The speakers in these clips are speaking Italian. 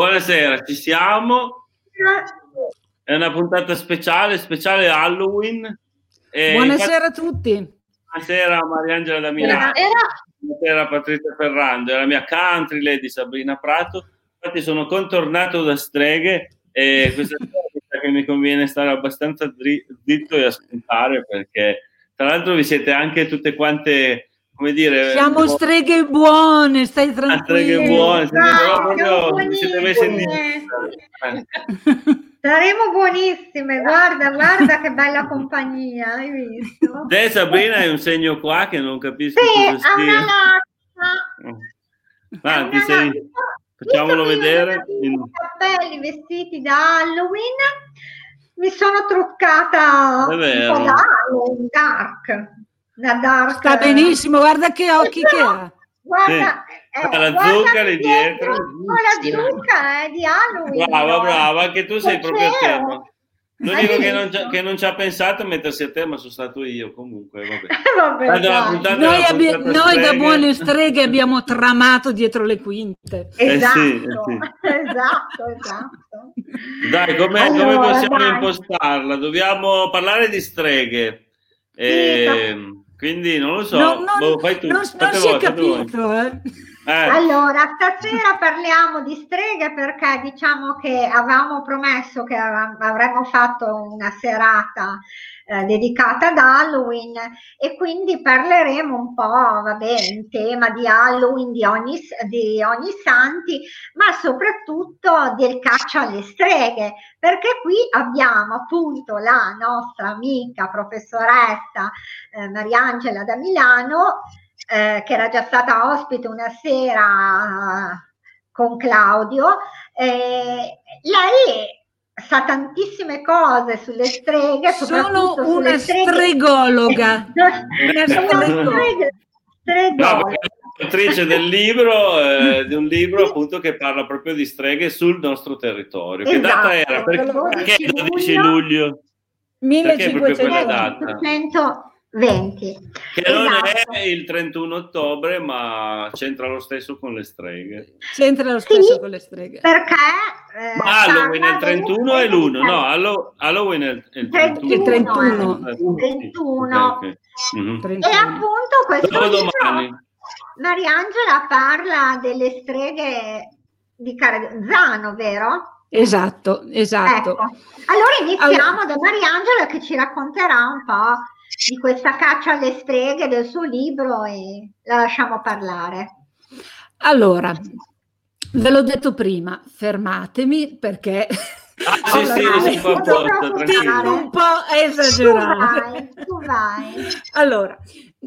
Buonasera, ci siamo. È una puntata speciale, speciale Halloween. E Buonasera infatti, a tutti. Buonasera Mariangela da Milano. Buonasera Patrizia Ferrando, è la mia country lady Sabrina Prato. Infatti sono contornato da streghe e questa sera che mi conviene stare abbastanza dritto e ascoltare perché tra l'altro vi siete anche tutte quante come dire siamo streghe buone stai tranquillo streghe buone siete, proprio, siete messe in Saremo buonissime, guarda, guarda che bella compagnia, hai visto? Te Sabrina è un segno qua che non capisco sì, cosa sia. Una laccia. Avanti, sei... Facciamolo vedere. I capelli vestiti da Halloween mi sono truccata un po' da Halloween, dark. Da dark. Sta benissimo, guarda che occhi che ha. Guarda, sì. eh, la zucca lì dietro. La zucca è di Halloween. Brava, brava, anche tu sei proprio a tema. L'unico che non, che non ci ha pensato a mettersi a tema sono stato io, comunque. Vabbè. vabbè noi, abbia, noi da buone streghe abbiamo tramato dietro le quinte. Esatto, eh sì, eh sì. esatto, esatto. Dai, come, allora, come possiamo dai. impostarla? Dobbiamo parlare di streghe. Sì, eh, quindi non lo so. No, non, boh, fai tu. non, non si è capito. Eh. Eh. Allora, stasera parliamo di streghe perché diciamo che avevamo promesso che avremmo fatto una serata eh, dedicata ad Halloween e quindi parleremo un po', vabbè, in tema di Halloween, di ogni, di ogni santi, ma soprattutto del caccia alle streghe, perché qui abbiamo appunto la nostra amica professoressa eh, Mariangela da Milano eh, che era già stata ospite una sera con Claudio. Eh, lei sa tantissime cose sulle streghe. Sono una streghe. stregologa. una stregologa. stregologa. Autrice del libro, eh, di un libro appunto che parla proprio di streghe sul nostro territorio. Esatto, che data era? Perché, perché 12 luglio? 1500. 20. Che esatto. non è il 31 ottobre, ma c'entra lo stesso con le streghe. C'entra lo stesso sì, con le streghe. Perché? Eh, ma Halloween è il 31 e l'1, no, Halloween è il 31. Il 31. 31. Okay, okay. Mm-hmm. E appunto questo libro, Mariangela parla delle streghe di Carzano, vero? Esatto, esatto. Ecco. Allora iniziamo allora, da Mariangela che ci racconterà un po' di questa caccia alle streghe del suo libro e la lasciamo parlare. Allora, ve l'ho detto prima, fermatemi perché Ah, sì, sì, sì, un, po', un po' esagerato. Tu vai, tu vai. Allora,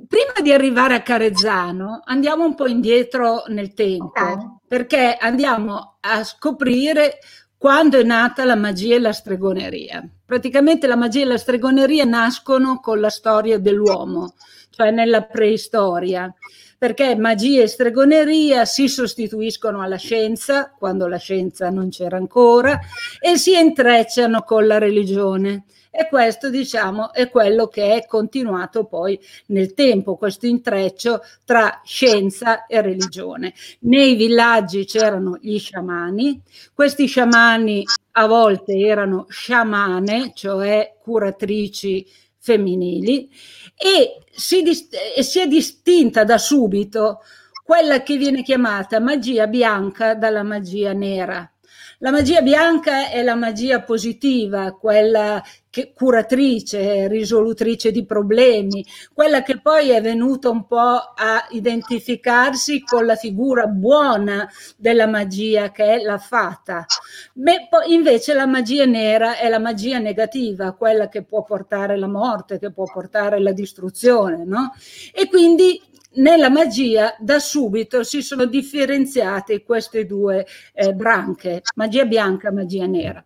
prima di arrivare a Carezzano, andiamo un po' indietro nel tempo, okay. perché andiamo a scoprire quando è nata la magia e la stregoneria. Praticamente la magia e la stregoneria nascono con la storia dell'uomo, cioè nella preistoria, perché magia e stregoneria si sostituiscono alla scienza, quando la scienza non c'era ancora, e si intrecciano con la religione. E questo, diciamo, è quello che è continuato poi nel tempo, questo intreccio tra scienza e religione. Nei villaggi c'erano gli sciamani, questi sciamani a volte erano sciamane, cioè curatrici femminili, e si, si è distinta da subito quella che viene chiamata magia bianca dalla magia nera. La magia bianca è la magia positiva, quella che, curatrice, risolutrice di problemi, quella che poi è venuta un po' a identificarsi con la figura buona della magia che è la fata. Invece la magia nera è la magia negativa, quella che può portare la morte, che può portare la distruzione, no? E quindi nella magia da subito si sono differenziate queste due eh, branche, magia bianca e magia nera.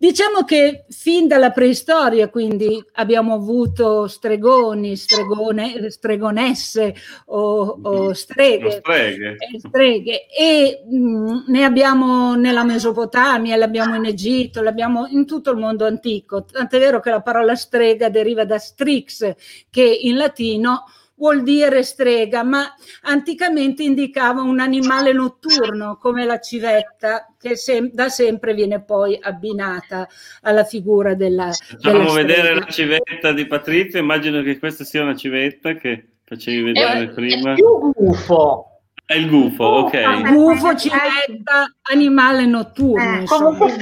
Diciamo che fin dalla preistoria, quindi abbiamo avuto stregoni, stregone, stregonesse o, o streghe, streghe. Eh, streghe. e mh, mm, ne abbiamo nella Mesopotamia, l'abbiamo in Egitto, l'abbiamo in tutto il mondo antico. Tant'è vero che la parola strega deriva da strix, che in latino vuol dire strega, ma anticamente indicava un animale notturno come la civetta, che sem- da sempre viene poi abbinata alla figura della. Facciamo vedere la civetta di Patrizia. Immagino che questa sia una civetta che facevi vedere è, prima. È più gufo. È il gufo, ok. Il gufo, civetta, animale notturno. Eh, comunque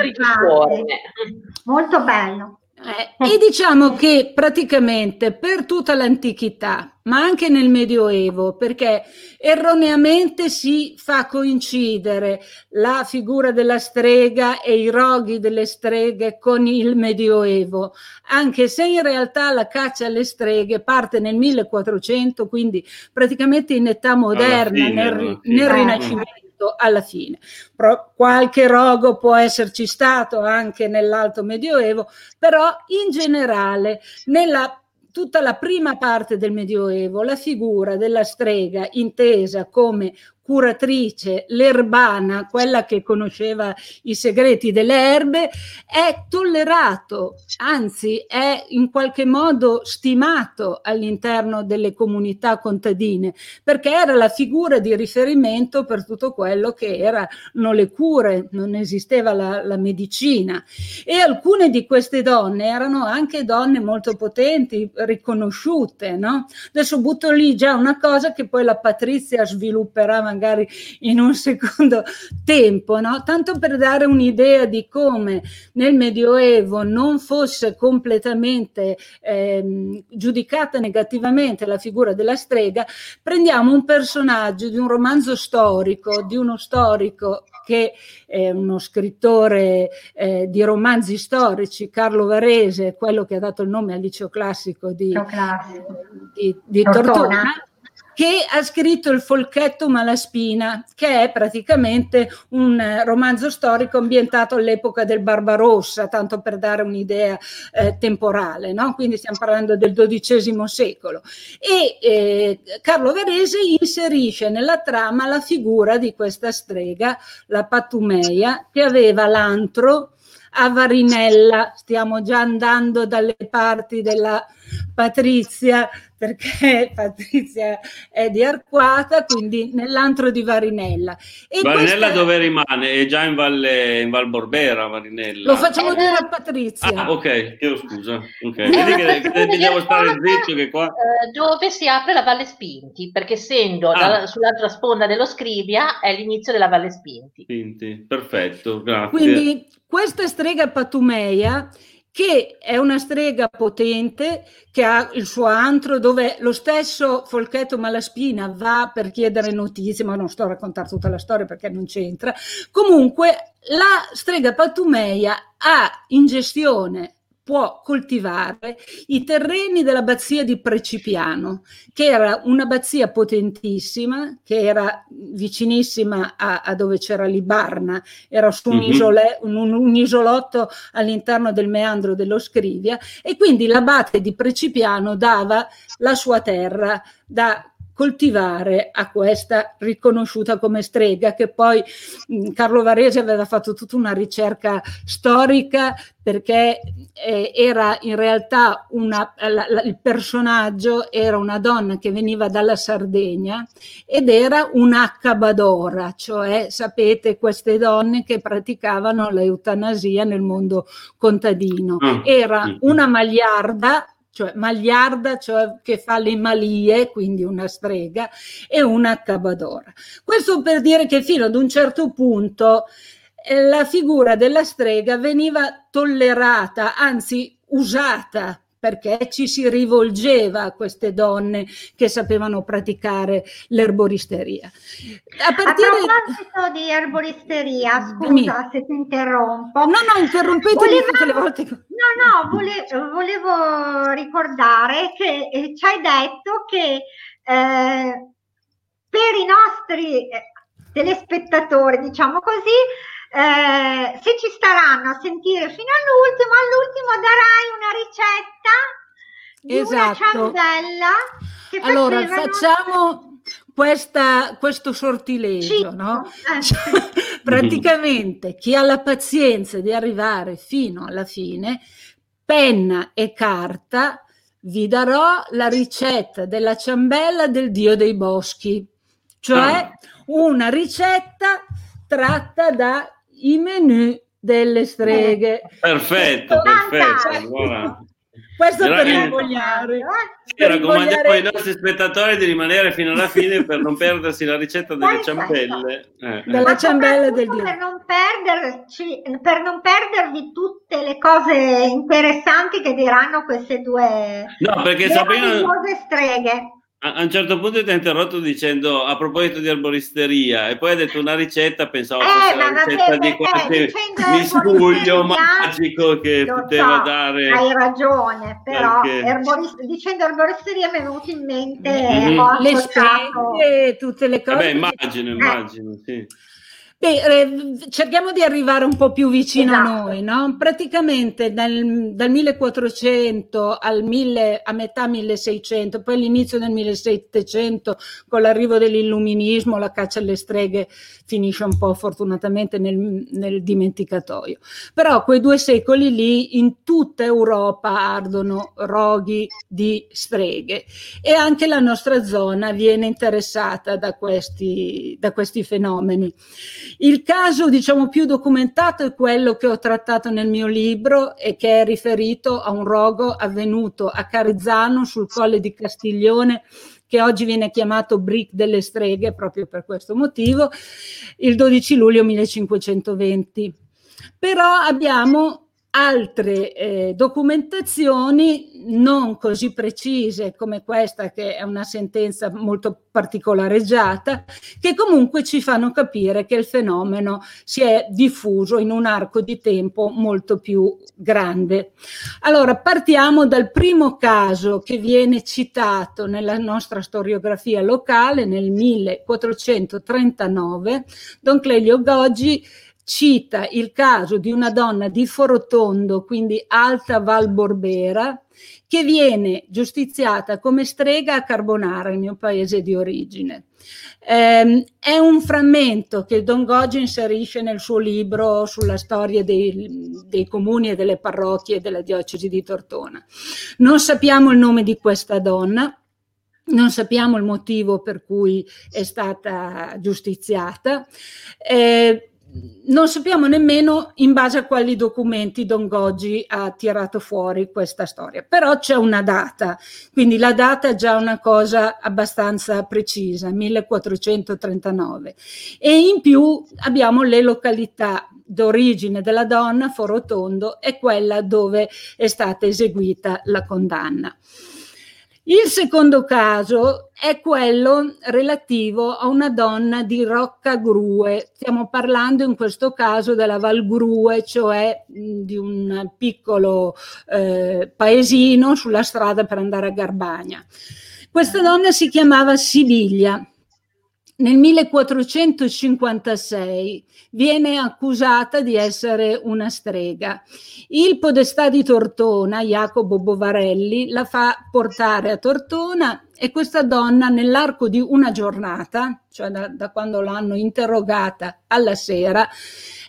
Molto bello. Eh, e diciamo che praticamente per tutta l'antichità, ma anche nel Medioevo, perché erroneamente si fa coincidere la figura della strega e i roghi delle streghe con il Medioevo, anche se in realtà la caccia alle streghe parte nel 1400, quindi praticamente in età moderna, fine, nel, nel Rinascimento alla fine. Pro, qualche rogo può esserci stato anche nell'alto medioevo, però in generale nella tutta la prima parte del Medioevo la figura della strega intesa come curatrice, l'erbana, quella che conosceva i segreti delle erbe, è tollerato, anzi è in qualche modo stimato all'interno delle comunità contadine, perché era la figura di riferimento per tutto quello che erano le cure, non esisteva la, la medicina. E alcune di queste donne erano anche donne molto potenti, riconosciute. No? Adesso butto lì già una cosa che poi la Patrizia svilupperà magari in un secondo tempo, no? tanto per dare un'idea di come nel Medioevo non fosse completamente ehm, giudicata negativamente la figura della strega, prendiamo un personaggio di un romanzo storico, di uno storico che è uno scrittore eh, di romanzi storici, Carlo Varese, quello che ha dato il nome al liceo classico di, di, di Tortona. Tortona che ha scritto il Folchetto Malaspina, che è praticamente un eh, romanzo storico ambientato all'epoca del Barbarossa, tanto per dare un'idea eh, temporale, no? quindi stiamo parlando del XII secolo. E eh, Carlo Varese inserisce nella trama la figura di questa strega, la Patumeia, che aveva l'antro a Varinella, stiamo già andando dalle parti della Patrizia, perché Patrizia è di Arquata, quindi nell'antro di Varinella. E Varinella questa... dove rimane? È già in Valle, in Val Borbera, Varinella. Lo facciamo dire a Patrizia. Ah, ok, chiedo scusa. Okay. Vedi che, che devo stare zitto che qua... Eh, dove si apre la Valle Spinti, perché essendo ah. la, sull'altra sponda dello Scrivia è l'inizio della Valle Spinti. Spinti, perfetto, grazie. Quindi questa strega Patumeia che è una strega potente che ha il suo antro dove lo stesso Folchetto Malaspina va per chiedere notizie, ma non sto a raccontare tutta la storia perché non c'entra. Comunque la strega Patumeia ha in gestione può coltivare i terreni dell'abbazia di Precipiano, che era un'abbazia potentissima, che era vicinissima a, a dove c'era Libarna, era su un, mm-hmm. isole, un, un, isolotto all'interno del meandro dello Scrivia, e quindi l'abate di Precipiano dava la sua terra da coltivare a questa riconosciuta come strega che poi mh, Carlo Varese aveva fatto tutta una ricerca storica perché eh, era in realtà una, la, la, il personaggio era una donna che veniva dalla Sardegna ed era un'accabadora, cioè sapete queste donne che praticavano l'eutanasia nel mondo contadino. Ah, era una magliarda cioè magliarda, cioè che fa le malie, quindi una strega, e una cabadora. Questo per dire che fino ad un certo punto eh, la figura della strega veniva tollerata, anzi usata perché ci si rivolgeva a queste donne che sapevano praticare l'erboristeria. A, partire... a proposito di erboristeria, scusa Mi... se ti interrompo. No, no, interrompetemi Voleva... tutte le volte. No, no, vole... volevo ricordare che eh, ci hai detto che eh, per i nostri eh, telespettatori, diciamo così, eh, se ci staranno a sentire fino all'ultimo, all'ultimo darai una ricetta di esatto. una ciambella che allora facevano... facciamo questa, questo sortilegio, no? Eh. praticamente chi ha la pazienza di arrivare fino alla fine, penna e carta, vi darò la ricetta della ciambella del dio dei boschi, cioè ah. una ricetta tratta dai menù delle streghe. Perfetto, perfetto. Allora. Questo per invogliare. Sì, raccomandiamo ai nostri spettatori di rimanere fino alla fine per non perdersi la ricetta delle ciambelle. Eh, Della ciambella del Dio. Per non, perderci, per non perdervi tutte le cose interessanti che diranno queste due no, perché Sabrina... streghe. A un certo punto ti ha interrotto dicendo a proposito di erboristeria e poi ha detto una ricetta, pensavo eh, fosse la ricetta di qualche miscuglio magico che poteva so, dare. Hai ragione, però perché... erborist- dicendo erboristeria mi è venuto in mente mm-hmm. le specie, tutte le cose. Vabbè, immagino, immagino, eh. sì. Beh, eh, cerchiamo di arrivare un po' più vicino esatto. a noi, no? Praticamente dal, dal 1400 al 1000, a metà 1600, poi all'inizio del 1700, con l'arrivo dell'illuminismo, la caccia alle streghe finisce un po' fortunatamente nel, nel dimenticatoio. Però quei due secoli lì in tutta Europa ardono roghi di streghe e anche la nostra zona viene interessata da questi, da questi fenomeni. Il caso, diciamo, più documentato è quello che ho trattato nel mio libro e che è riferito a un rogo avvenuto a Carezzano sul colle di Castiglione che oggi viene chiamato Brick delle streghe proprio per questo motivo, il 12 luglio 1520. Però abbiamo altre eh, documentazioni non così precise come questa, che è una sentenza molto particolareggiata, che comunque ci fanno capire che il fenomeno si è diffuso in un arco di tempo molto più grande. Allora, partiamo dal primo caso che viene citato nella nostra storiografia locale nel 1439, Don Clelio Goggi cita il caso di una donna di Forotondo, quindi Alta Val Borbera, che viene giustiziata come strega a Carbonara, il mio paese di origine. Eh, è un frammento che Don Goggi inserisce nel suo libro sulla storia dei, dei comuni e delle parrocchie della diocesi di Tortona. Non sappiamo il nome di questa donna, non sappiamo il motivo per cui è stata giustiziata. Eh, non sappiamo nemmeno in base a quali documenti Don Goggi ha tirato fuori questa storia, però c'è una data, quindi la data è già una cosa abbastanza precisa, 1439. E in più abbiamo le località d'origine della donna, Forotondo, è quella dove è stata eseguita la condanna. Il secondo caso è quello relativo a una donna di Rocca Grue. Stiamo parlando in questo caso della Val Grue, cioè di un piccolo eh, paesino sulla strada per andare a Garbagna. Questa donna si chiamava Sibiglia nel 1456 viene accusata di essere una strega. Il podestà di Tortona, Jacopo Bovarelli, la fa portare a Tortona e questa donna nell'arco di una giornata, cioè da, da quando l'hanno interrogata alla sera,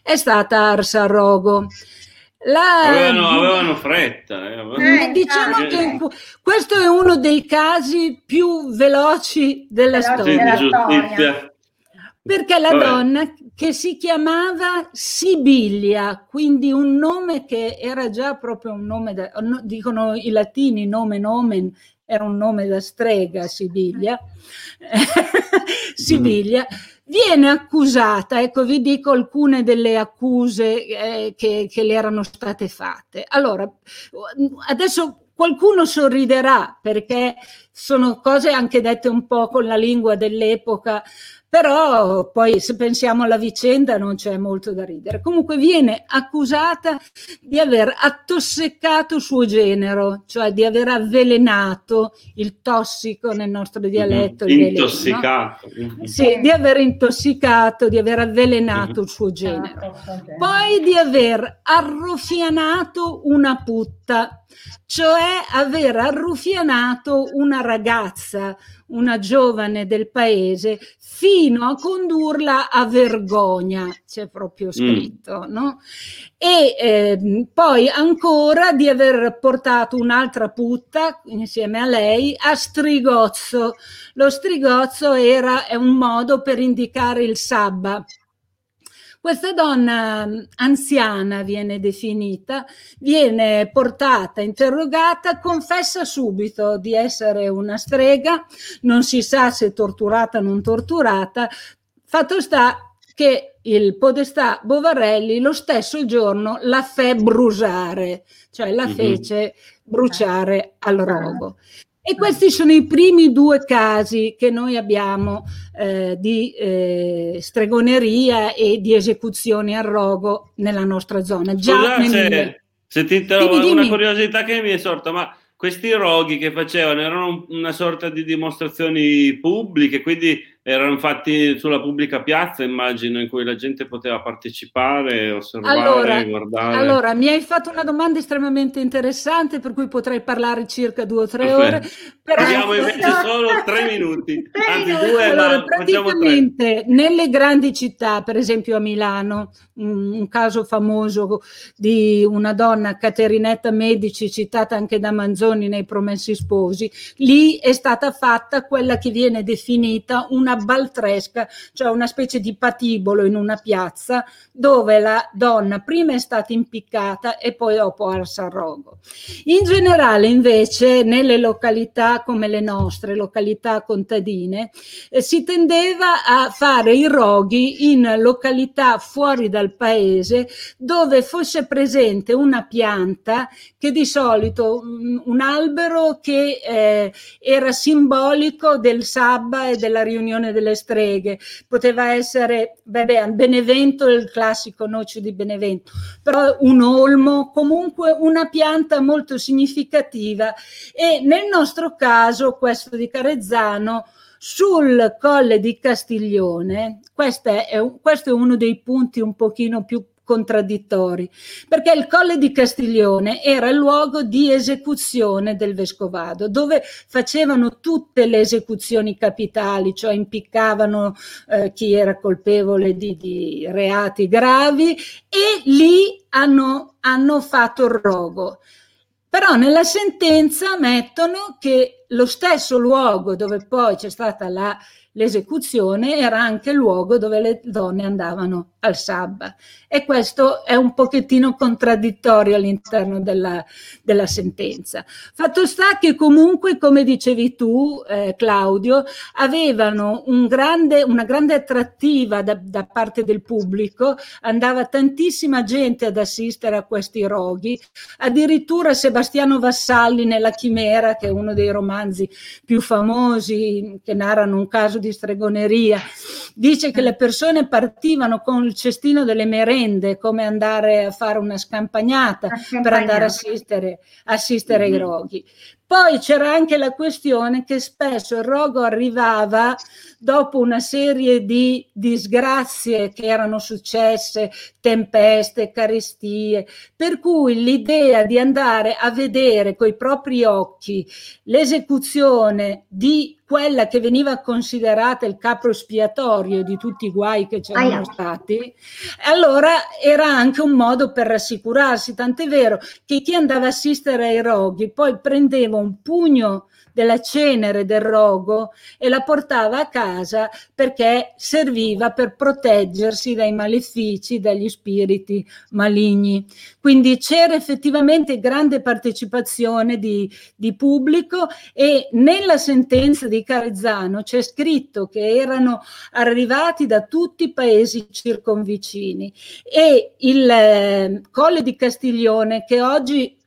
è stata arsa a rogo. La... Avevano, avevano, fretta. Eh. Eh, diciamo che questo è uno dei casi più veloci della storia. storia. Perché la Vabbè. donna che si chiamava Sibilia, quindi un nome che era già proprio un nome, da, dicono i latini nome nomen, era un nome da strega Sibilia, Sibilia. Mm viene accusata, ecco vi dico alcune delle accuse eh, che, che le erano state fatte. Allora, adesso qualcuno sorriderà perché sono cose anche dette un po' con la lingua dell'epoca, però poi se pensiamo alla vicenda non c'è molto da ridere. Comunque viene accusata di aver attossecato suo genero, cioè di aver avvelenato il tossico nel nostro dialetto. Mm-hmm. Intossicato. Veleno, no? Sì, di aver intossicato, di aver avvelenato mm-hmm. il suo genero. Poi di aver arruffianato una putta, cioè aver arruffianato una ragazza, una giovane del paese, fino a condurla a vergogna, c'è proprio mm. scritto, mm. no? E eh, poi ancora di aver portato un'altra putta insieme a lei a strigozzo. Lo strigozzo era, è un modo per indicare il sabba questa donna mm, anziana viene definita, viene portata, interrogata, confessa subito di essere una strega, non si sa se torturata o non torturata, fatto sta che il podestà Bovarelli lo stesso giorno la fe bruciare, cioè la mhm. fece bruciare al rogo. E questi sono i primi due casi che noi abbiamo eh, di eh, stregoneria e di esecuzioni a rogo nella nostra zona. Già Scusate, nel... se ti interrompo, una curiosità che mi è sorta, ma questi roghi che facevano erano una sorta di dimostrazioni pubbliche, quindi erano fatti sulla pubblica piazza, immagino, in cui la gente poteva partecipare, osservare, allora, guardare. Allora, mi hai fatto una domanda estremamente interessante, per cui potrei parlare circa due o tre Perfetto. ore. Però... Abbiamo invece solo tre minuti, anzi due, allora, praticamente nelle grandi città, per esempio a Milano, un caso famoso di una donna, Caterinetta Medici, citata anche da Manzoni nei Promessi Sposi, lì è stata fatta quella che viene definita una baltresca, cioè una specie di patibolo in una piazza dove la donna prima è stata impiccata e poi dopo al sarrogo. In generale invece nelle località come le nostre, località contadine, eh, si tendeva a fare i roghi in località fuori dal paese dove fosse presente una pianta che di solito un, un albero che eh, era simbolico del sabba e della riunione Legione delle Streghe, poteva essere, beh, Benevento, il classico noce di Benevento, però un olmo, comunque una pianta molto significativa. E nel nostro caso questo di Carezzano sul colle di Castiglione, questo è, questo è uno dei punti un pochino più contraddittori, perché il Colle di Castiglione era il luogo di esecuzione del vescovado, dove facevano tutte le esecuzioni capitali, cioè impiccavano eh, chi era colpevole di, di, reati gravi e lì hanno, hanno fatto il rogo. Però nella sentenza mettono che lo stesso luogo dove poi c'è stata la l'esecuzione era anche il luogo dove le donne andavano al sabba e questo è un pochettino contraddittorio all'interno della, della sentenza. Fatto sta che comunque, come dicevi tu, eh, Claudio, avevano un grande, una grande attrattiva da, da parte del pubblico, andava tantissima gente ad assistere a questi roghi, addirittura Sebastiano Vassalli nella Chimera, che è uno dei romanzi più famosi che narrano un caso di stregoneria. Dice che le persone partivano con il cestino delle merende, come andare a fare una scampagnata, per andare a assistere, assistere mm-hmm. ai roghi. Poi c'era anche la questione che spesso il rogo arrivava dopo una serie di disgrazie che erano successe, tempeste, carestie, per cui l'idea di andare a vedere coi propri occhi l'esecuzione di quella che veniva considerata il capo espiatorio di tutti i guai che c'erano stati, allora era anche un modo per rassicurarsi, tant'è vero che chi andava a assistere ai roghi poi prendeva un pugno della cenere del rogo e la portava a casa perché serviva per proteggersi dai malefici, dagli spiriti maligni. Quindi c'era effettivamente grande partecipazione di, di pubblico e nella sentenza di Carezzano c'è scritto che erano arrivati da tutti i paesi circonvicini e il eh, Colle di Castiglione che oggi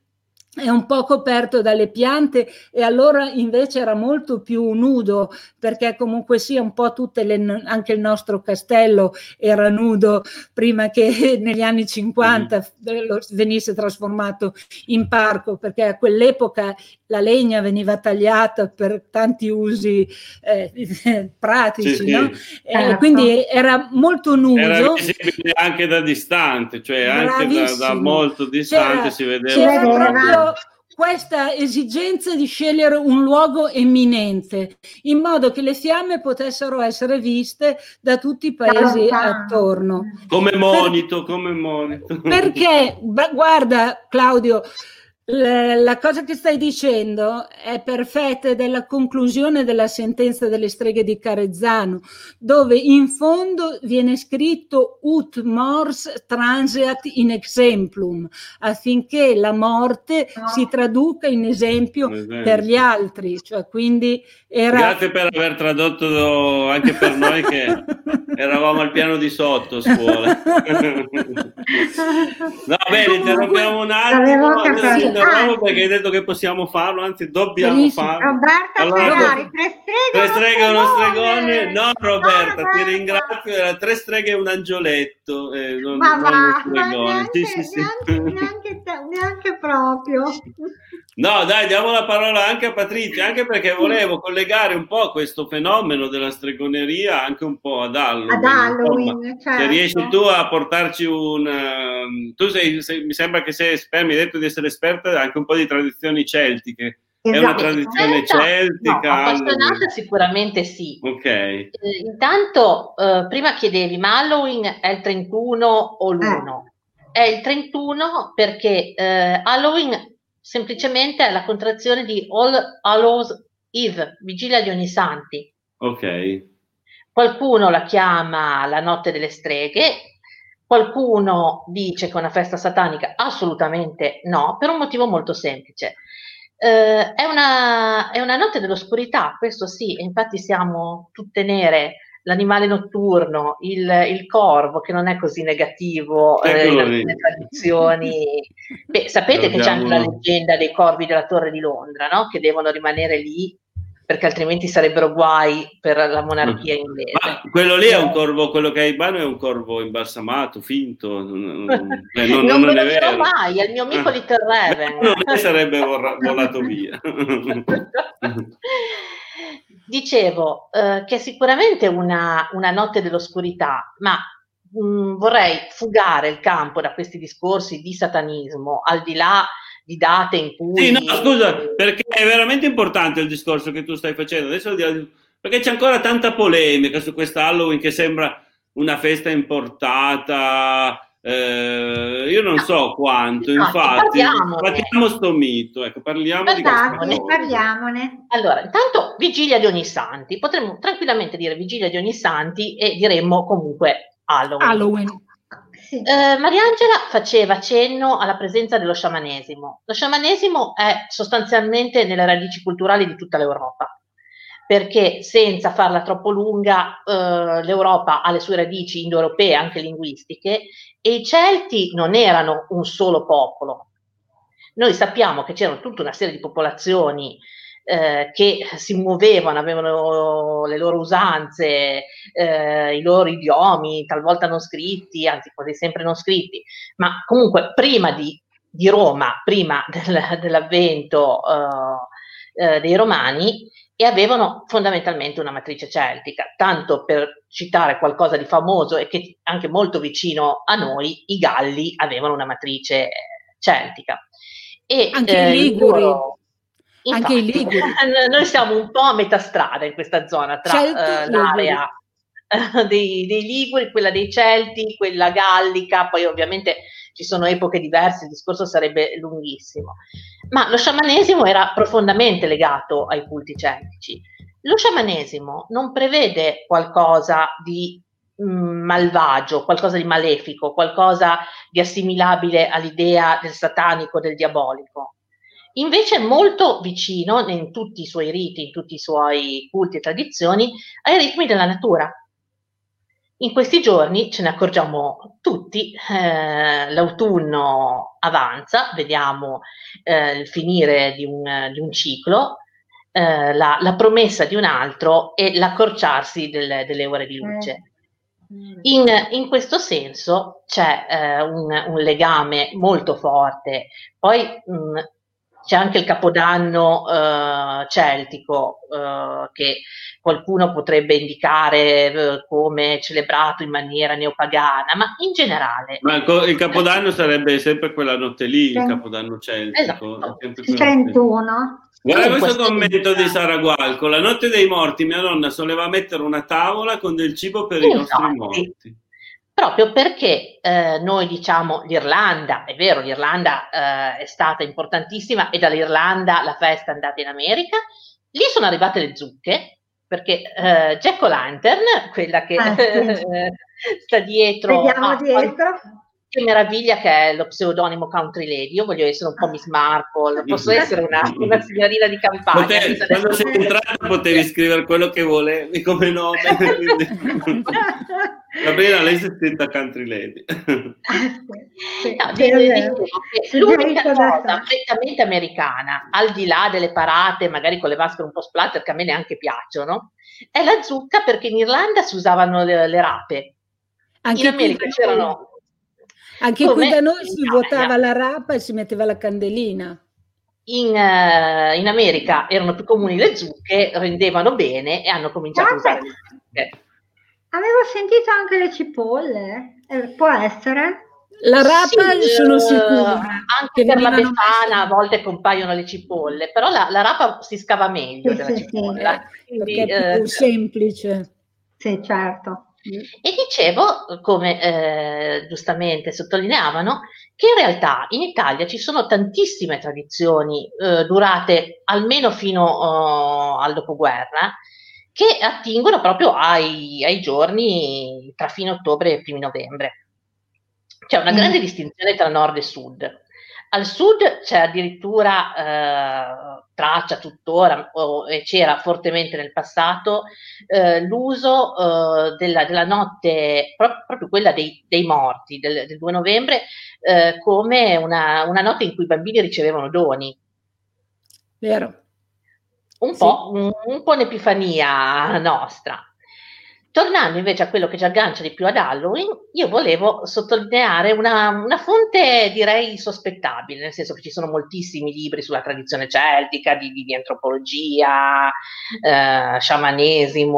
è un po' coperto dalle piante e allora invece era molto più nudo perché comunque sia un po' tutte le, anche il nostro castello era nudo prima che negli anni 50 mm. venisse trasformato in parco perché a quell'epoca la legna veniva tagliata per tanti usi eh, pratici, sì, no? sì. Eh, quindi era molto nudo. Era visibile anche da distante, cioè Bravissimo. anche da, da molto distante c'era, si vedeva. C'era proprio questa esigenza di scegliere un luogo eminente, in modo che le fiamme potessero essere viste da tutti i paesi attorno. Come monito, per, come monito. Perché, guarda Claudio, la cosa che stai dicendo è perfetta ed è la conclusione della sentenza delle streghe di Carezzano, dove in fondo viene scritto ut mors transeat in exemplum, affinché la morte si traduca in esempio per gli altri. Cioè, quindi era... Grazie per aver tradotto anche per noi che eravamo al piano di sotto a scuola. no, bene, interrompiamo un attimo interrompo perché hai detto che possiamo farlo, anzi dobbiamo Benissimo. farlo. Roberta allora, Ferrari, tre streghe, tre streghe e uno stregone. No, Roberta, no, ti ringrazio. Era tre streghe e un angioletto. Eh, non, ma va, neanche, sì, sì, neanche, neanche, neanche proprio. No, dai, diamo la parola anche a Patrizia, anche perché volevo collegare un po' questo fenomeno della stregoneria anche un po' ad Halloween. Ad Halloween, certo. Se riesci tu a portarci un... Uh, tu sei, sei, mi sembra che sei esperta, mi hai detto di essere esperta anche un po' di tradizioni celtiche. Esatto. È una esatto. tradizione celtica? No, appassionata sicuramente sì. Ok. Eh, intanto, eh, prima chiedevi, ma Halloween è il 31 o l'1? Eh. È il 31 perché eh, Halloween semplicemente è la contrazione di All Hallows Eve, vigilia di ogni santi. Ok. Qualcuno la chiama la notte delle streghe, qualcuno dice che è una festa satanica, assolutamente no, per un motivo molto semplice. Eh, è, una, è una notte dell'oscurità, questo sì, infatti siamo tutte nere l'animale notturno, il, il, corvo che non è così negativo eh, in alcune tradizioni. Beh, sapete che c'è anche la leggenda dei corvi della Torre di Londra, no? che devono rimanere lì perché altrimenti sarebbero guai per la monarchia inglese. Ma quello lì è un corvo, quello che hai in mano è un corvo imbalsamato, finto. Non, eh, non, non, non me lo dirò mai, è il mio amico Little Raven. non sarebbe volato via. Dicevo eh, che è sicuramente una, una notte dell'oscurità, ma mh, mm, vorrei fugare il campo da questi discorsi di satanismo, al di là di date in cui... Sì, no, scusa, perché è veramente importante il discorso che tu stai facendo, adesso perché c'è ancora tanta polemica su questa Halloween che sembra una festa importata, eh, io non so quanto, no, infatti, parliamo sto mito, ecco, parliamo di parliamone. Allora, intanto vigilia di ogni santi, potremmo tranquillamente dire vigilia di ogni santi e diremmo comunque Halloween. Halloween. Sì. Eh, Mariangela faceva cenno alla presenza dello sciamanesimo. Lo sciamanesimo è sostanzialmente nelle radici culturali di tutta l'Europa perché senza farla troppo lunga eh, l'Europa ha le sue radici indoeuropee, anche linguistiche, e i Celti non erano un solo popolo. Noi sappiamo che c'erano tutta una serie di popolazioni eh, che si muovevano, avevano le loro usanze, eh, i loro idiomi, talvolta non scritti, anzi quasi sempre non scritti, ma comunque prima di, di Roma, prima del, dell'avvento eh, eh dei Romani, e avevano fondamentalmente una matrice celtica. Tanto per citare qualcosa di famoso e che anche molto vicino a noi, i Galli avevano una matrice celtica. E, anche eh, i Liguri. Loro, infatti, anche i Liguri. noi siamo un po' a metà strada in questa zona tra eh, l'area dei, dei Liguri, quella dei Celti, quella gallica, poi ovviamente ci sono epoche diverse, il discorso sarebbe lunghissimo. Ma lo sciamanesimo era profondamente legato ai culti celtici. Lo sciamanesimo non prevede qualcosa di mm, malvagio, qualcosa di malefico, qualcosa di assimilabile all'idea del satanico, del diabolico. Invece è molto vicino in tutti i suoi riti, in tutti i suoi culti e tradizioni, ai ritmi della natura in questi giorni ce ne accorgiamo tutti, eh, l'autunno avanza, vediamo eh, il finire di un, di un ciclo, eh, la, la, promessa di un altro e l'accorciarsi del, delle ore di luce. Mm. In, in questo senso c'è eh, un, un, legame molto forte. Poi mh, c'è anche il capodanno eh, celtico eh, che qualcuno potrebbe indicare eh, come celebrato in maniera neopagana, ma in generale... Ma il capodanno sarebbe sempre quella notte lì, il capodanno celtico. Esatto. Il 31. Guarda questo commento di Sara Gualco, la notte dei morti mia nonna soleva mettere una tavola con del cibo per esatto. i nostri morti proprio perché eh, noi diciamo l'Irlanda, è vero, l'Irlanda eh, è stata importantissima e dall'Irlanda la festa è andata in America, lì sono arrivate le zucche, perché eh, Jack O'Lantern, quella che ah, sì. sta dietro, Vediamo dietro che meraviglia che è lo pseudonimo Country Lady. Io voglio essere un po' Miss Marple, posso essere una, una signorina di campagna. Potevi, quando sei entrata potevi scrivere quello che volevi come nome. Gabriela, lei si è scritta Country Lady. no, l'unica cosa prettamente americana, al di là delle parate, magari con le maschere un po' splatter, che a me neanche piacciono, è la zucca perché in Irlanda si usavano le, le rape. Anche in America c'erano anche Come qui da noi si votava la rapa e si metteva la candelina. In, uh, in, America erano più comuni le zucche, rendevano bene e hanno cominciato ah, a usare le zucche. Avevo sentito anche le cipolle, eh, può essere? La rapa sì, sono sicura. Anche per la befana a volte compaiono le cipolle, però la, la rapa si scava meglio sì, della sì, cipolla. Sì, quindi, perché è più eh, semplice. Sì, certo. E dicevo, come eh, giustamente sottolineavano, che in realtà in Italia ci sono tantissime tradizioni eh, durate almeno fino oh, al dopoguerra che attingono proprio ai, ai, giorni tra fine ottobre e primi novembre. C'è una mm. grande distinzione tra nord e sud. Al sud c'è addirittura eh, traccia tuttora, o, e c'era fortemente nel passato, eh, l'uso eh, della, della, notte, pro- proprio quella dei, dei morti, del, del, 2 novembre, eh, come una, una, notte in cui i bambini ricevevano doni. Vero. Un, sì. po', un, un po' un'epifania nostra. Tornando invece a quello che ci aggancia di più ad Halloween, io volevo sottolineare una, una, fonte direi sospettabile, nel senso che ci sono moltissimi libri sulla tradizione celtica, di, di, di antropologia, eh, sciamanesimo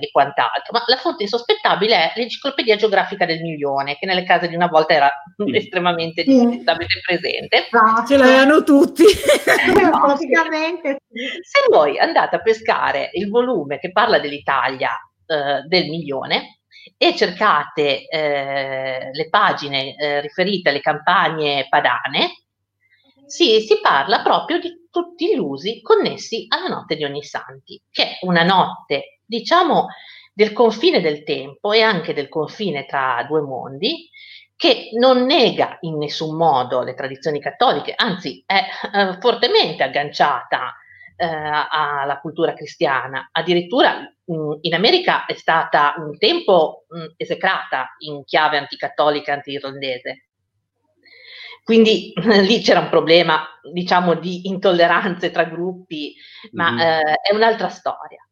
e quant'altro, ma la fonte insospettabile è l'Enciclopedia Geografica del Milione, che nelle case di una volta era mm. estremamente mm. presente. No, ce l'avevano tutti. praticamente. Se voi andate a pescare il volume che parla dell'Italia eh, del milione e cercate eh, le pagine eh, riferite alle campagne padane, sì, si parla proprio di tutti gli usi connessi alla notte di Ognissanti, che è una notte, diciamo, del confine del tempo e anche del confine tra due mondi, che non nega in nessun modo le tradizioni cattoliche, anzi è eh, fortemente agganciata eh, alla cultura cristiana. Addirittura in America è stata un tempo mh, mm, esecrata in chiave anticattolica anti-irlandese. Quindi lì c'era un problema, diciamo, di intolleranze tra gruppi, ma mm. eh, è un'altra storia.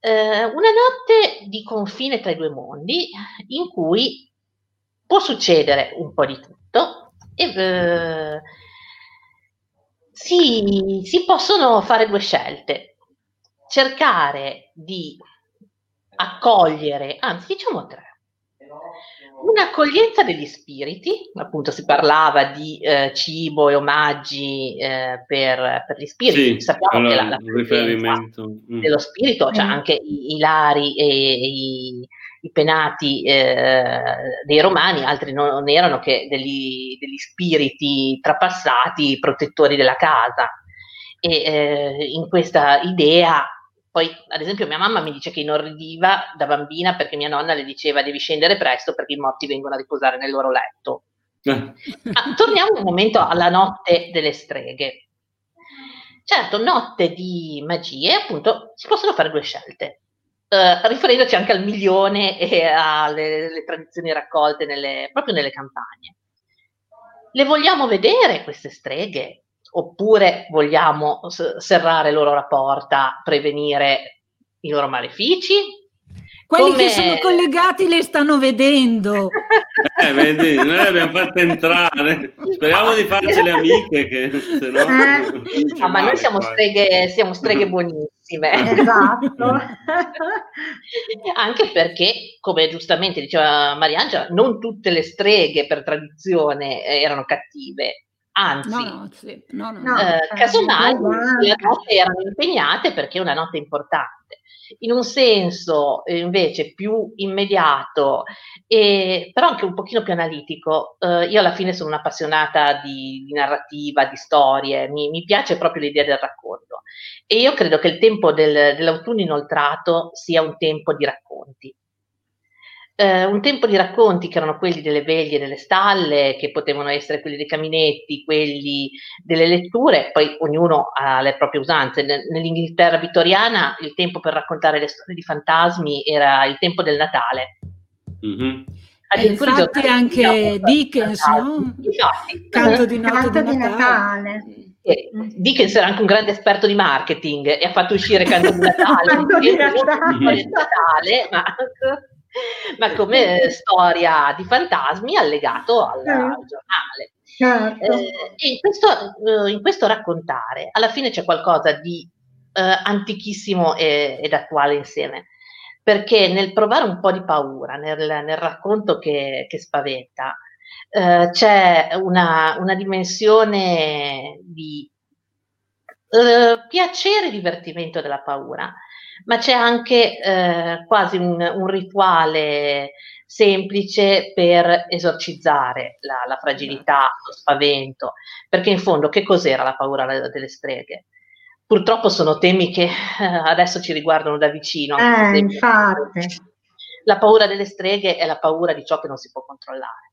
Eh, una notte di confine tra i due mondi in cui può succedere un po' di tutto e eh, si, si possono fare due scelte. Cercare di accogliere, anzi diciamo tre, un'accoglienza degli spiriti, appunto si parlava di eh, cibo e omaggi eh, per, per, gli spiriti, sì, sappiamo allora, che la, la riferimento mm. dello spirito, c'è cioè anche i, i lari e i, i penati eh, dei romani, altri non erano che degli, degli spiriti trapassati, protettori della casa. E eh, in questa idea, poi ad esempio mia mamma mi dice che inorridiva da bambina perché mia nonna le diceva devi scendere presto perché i morti vengono a riposare nel loro letto. Eh. Ma torniamo un momento alla notte delle streghe. Certo, notte di magie, appunto, si possono fare due scelte eh, riferendoci anche al milione e alle tradizioni raccolte nelle, proprio nelle campagne. Le vogliamo vedere queste streghe? Oppure vogliamo serrare loro la porta, prevenire i loro malefici? Quelli Come... che sono collegati le stanno vedendo. Eh, vedi, noi le abbiamo fatte entrare. Speriamo di farcele amiche, che se no... Eh. No, ma noi siamo streghe, siamo streghe buonissime. Esatto. Anche perché, come giustamente diceva Mariangela, non tutte le streghe per tradizione erano cattive. Anzi, no, no, sì. no, no. Eh, casomai le note erano impegnate perché è una nota importante in un senso eh, invece più immediato, e, però anche un pochino più analitico. Eh, io alla fine sono un'appassionata di, di narrativa, di storie, mi, mi, piace proprio l'idea del racconto e io credo che il tempo del, dell'autunno inoltrato sia un tempo di racconti eh, un tempo di racconti che erano quelli delle veglie delle stalle, che potevano essere quelli dei caminetti, quelli delle letture, poi ognuno ha le proprie usanze. Nell'Inghilterra vittoriana il tempo per raccontare le storie di fantasmi era il tempo del Natale. Mm-hmm. Addirittura infatti anche Dickens, no? Canto di notte Canto di Natale. Natale. Eh, Dickens era anche un grande esperto di marketing e ha fatto uscire Canto di Natale, Canto di Natale. Natale ma ma come storia di fantasmi allegato al, al giornale. Certo. Eh, in, questo, eh, in, questo, raccontare alla fine c'è qualcosa di eh, antichissimo e, ed attuale insieme, perché nel provare un po' di paura, nel, nel racconto che, che spaventa, eh, c'è una, una, dimensione di eh, piacere e divertimento della paura ma c'è anche eh, quasi un, un, rituale semplice per esorcizzare la, la, fragilità, lo spavento, perché in fondo che cos'era la paura delle streghe? Purtroppo sono temi che eh, adesso ci riguardano da vicino. Eh, infatti. La paura delle streghe è la paura di ciò che non si può controllare.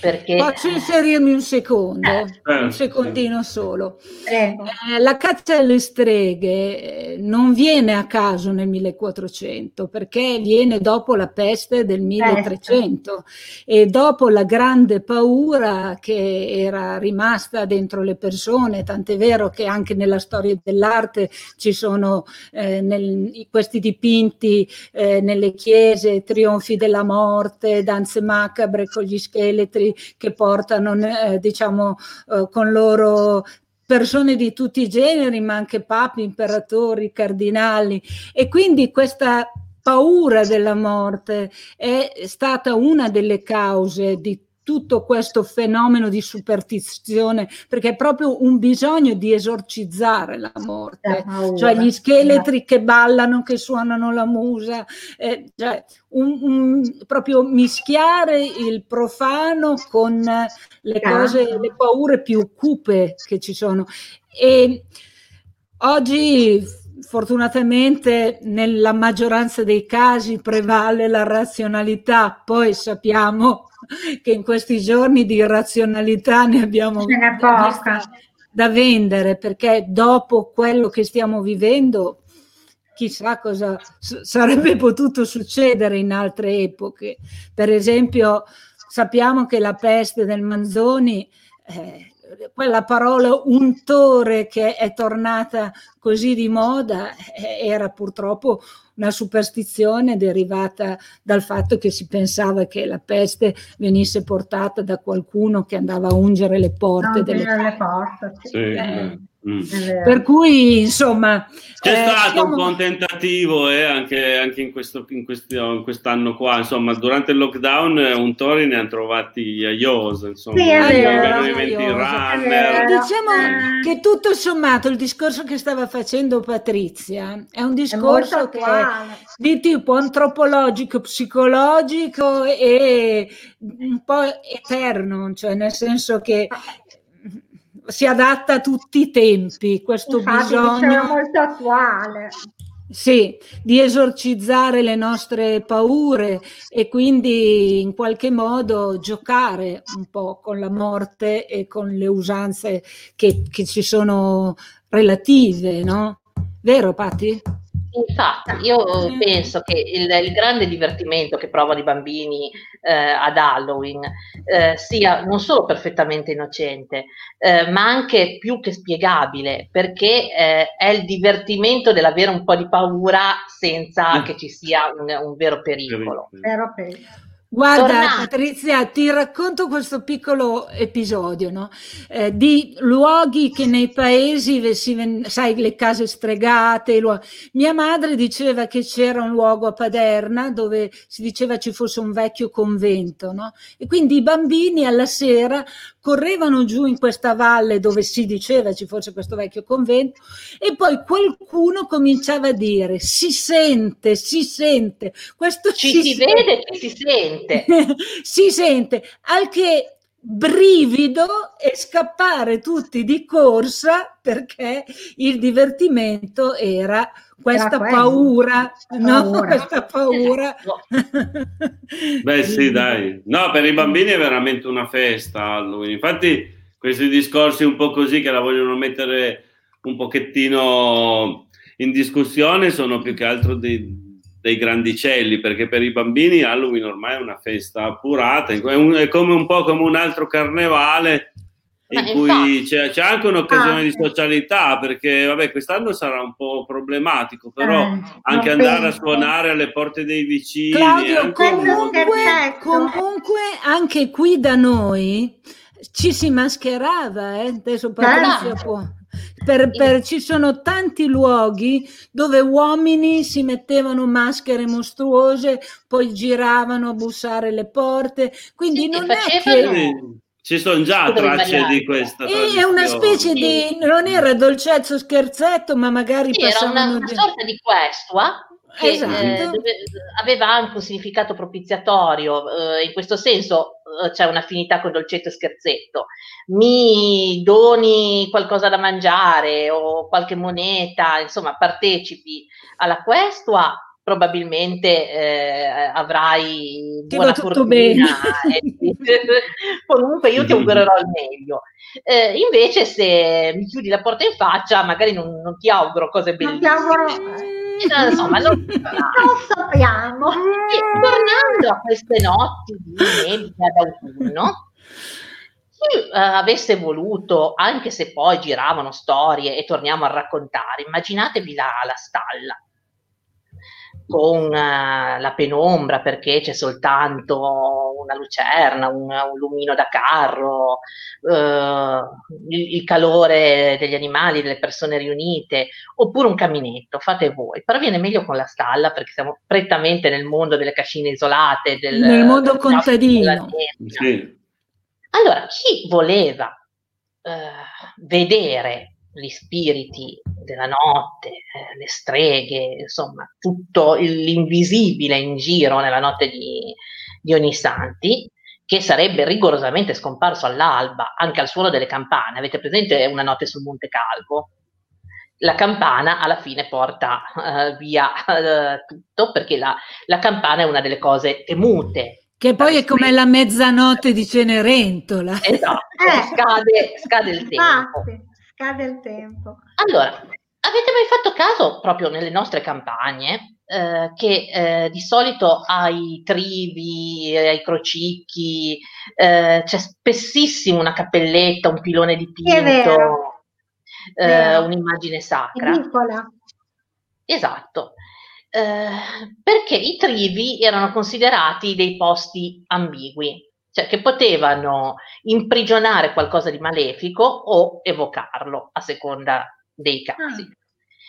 Perché... Posso inserirmi un secondo, eh, un secondino solo. Eh, la caccia alle streghe eh, non viene a caso nel 1400 perché viene dopo la peste del 1300 e dopo la grande paura che era rimasta dentro le persone, tant'è vero che anche nella storia dell'arte ci sono eh, nel, questi dipinti eh, nelle chiese, trionfi della morte, danze macabre con gli scheletri che portano, eh, diciamo, eh, con loro persone di tutti i generi, ma anche papi, imperatori, cardinali. E quindi questa paura della morte è stata una delle cause di tutto questo fenomeno di superstizione, perché è proprio un bisogno di esorcizzare la morte, cioè gli scheletri che ballano, che suonano la musa, eh, cioè un, un, proprio mischiare il profano con le cose, le paure più cupe che ci sono. E oggi fortunatamente nella maggioranza dei casi prevale la razionalità, poi sappiamo che in questi giorni di razionalità ne abbiamo da vendere perché dopo quello che stiamo vivendo chissà cosa sarebbe potuto succedere in altre epoche. Per esempio sappiamo che la peste del Manzoni eh, quella parola untore che è tornata così di moda eh, era purtroppo una superstizione derivata dal fatto che si pensava che la peste venisse portata da qualcuno che andava a ungere le porte no, delle porte. Sì. Eh, Mm. Per cui, insomma... C'è eh, stato siamo... un po' un tentativo eh, anche, anche in, questo, in, questi, in, quest'anno qua, insomma, durante il lockdown eh, un tori ne hanno trovati a Iosa, insomma, sì, è vero, è vero. Diciamo che tutto sommato il discorso che stava facendo Patrizia è un discorso è di tipo antropologico, psicologico e un po' eterno, cioè nel senso che si adatta a tutti i tempi, questo Infatti, bisogno molto attuale. Sì, di esorcizzare le nostre paure e quindi in qualche modo giocare un po' con la morte e con le usanze che, che ci sono relative, no? Vero Patti? Infatti, io penso che il, il, grande divertimento che provano i bambini eh, ad Halloween eh, sia non solo perfettamente innocente, eh, ma anche più che spiegabile, perché eh, è il divertimento dell'avere un po' di paura senza che ci sia un, un vero pericolo. Vero pericolo. Guarda Tornate. Patrizia, ti racconto questo piccolo episodio no? eh, di luoghi che nei paesi, si, sai, le case stregate. Mia madre diceva che c'era un luogo a Paderna dove si diceva ci fosse un vecchio convento no? e quindi i bambini alla sera correvano giù in questa valle dove si diceva ci fosse questo vecchio convento e poi qualcuno cominciava a dire si sente, si sente, questo ci si, si vede, si sente. si sente, al che brivido e scappare tutti di corsa perché il divertimento era questa paura, no? Paura. Questa paura. Beh, sì, dai. No, per i bambini è veramente una festa Halloween. Infatti, questi discorsi un po' così che la vogliono mettere un pochettino in discussione sono più che altro dei, dei grandicelli, perché per i bambini Halloween ormai è una festa appurata, è, un, è come un po' come un altro carnevale in Ma cui c'è, c'è, anche un'occasione ah, di socialità perché vabbè quest'anno sarà un po' problematico però eh, anche andare penso. a suonare alle porte dei vicini Claudio, comunque, comunque anche qui da noi ci si mascherava eh? adesso Patrizia può per, per, ci sono tanti luoghi dove uomini si mettevano maschere mostruose, poi giravano a bussare le porte, quindi sì, non è che... Ci sono già tracce di questa. E è una specie di. non era dolcezzo scherzetto, ma magari sì, era una, una sorta di questua che esatto. eh, aveva anche un significato propiziatorio. Eh, in questo senso eh, c'è un'affinità con dolcetto e scherzetto. Mi doni qualcosa da mangiare o qualche moneta, insomma, partecipi alla questua probabilmente eh, avrai ti buona fortuna. Eh, comunque io ti augurerò il meglio. Eh, invece se mi chiudi la porta in faccia, magari non, non ti auguro cose bellissime. Eh, insomma, non, non sappiamo. E, tornando a queste notti di nebbia d'autunno, chi eh, avesse voluto, anche se poi giravano storie e torniamo a raccontare, immaginatevi la, la stalla con uh, la penombra perché c'è soltanto una lucerna, un, un lumino da carro, uh, il, il, calore degli animali, delle persone riunite, oppure un caminetto, fate voi. Però viene meglio con la stalla perché siamo prettamente nel mondo delle cascine isolate, del, nel mondo contadino. Sì. Allora, chi voleva uh, vedere gli spiriti della notte, eh, le streghe, insomma, tutto l'invisibile in giro nella notte di, di Onisanti, che sarebbe rigorosamente scomparso all'alba, anche al suono delle campane. Avete presente una notte sul Monte Calvo? La campana alla fine porta uh, via uh, tutto perché la, la campana è una delle cose temute che poi è come la mezzanotte di Cenerentola. Esatto, eh. scade, scade, il tempo. Scade il tempo. Allora, avete mai fatto caso proprio nelle nostre campagne eh, che eh, di solito ai trivi, ai crocicchi eh, c'è spessissimo una cappelletta, un pilone dipinto, eh, un'immagine sacra. Piccola. Esatto. Eh, perché i trivi erano considerati dei posti ambigui, cioè che potevano imprigionare qualcosa di malefico o evocarlo a seconda dei casi.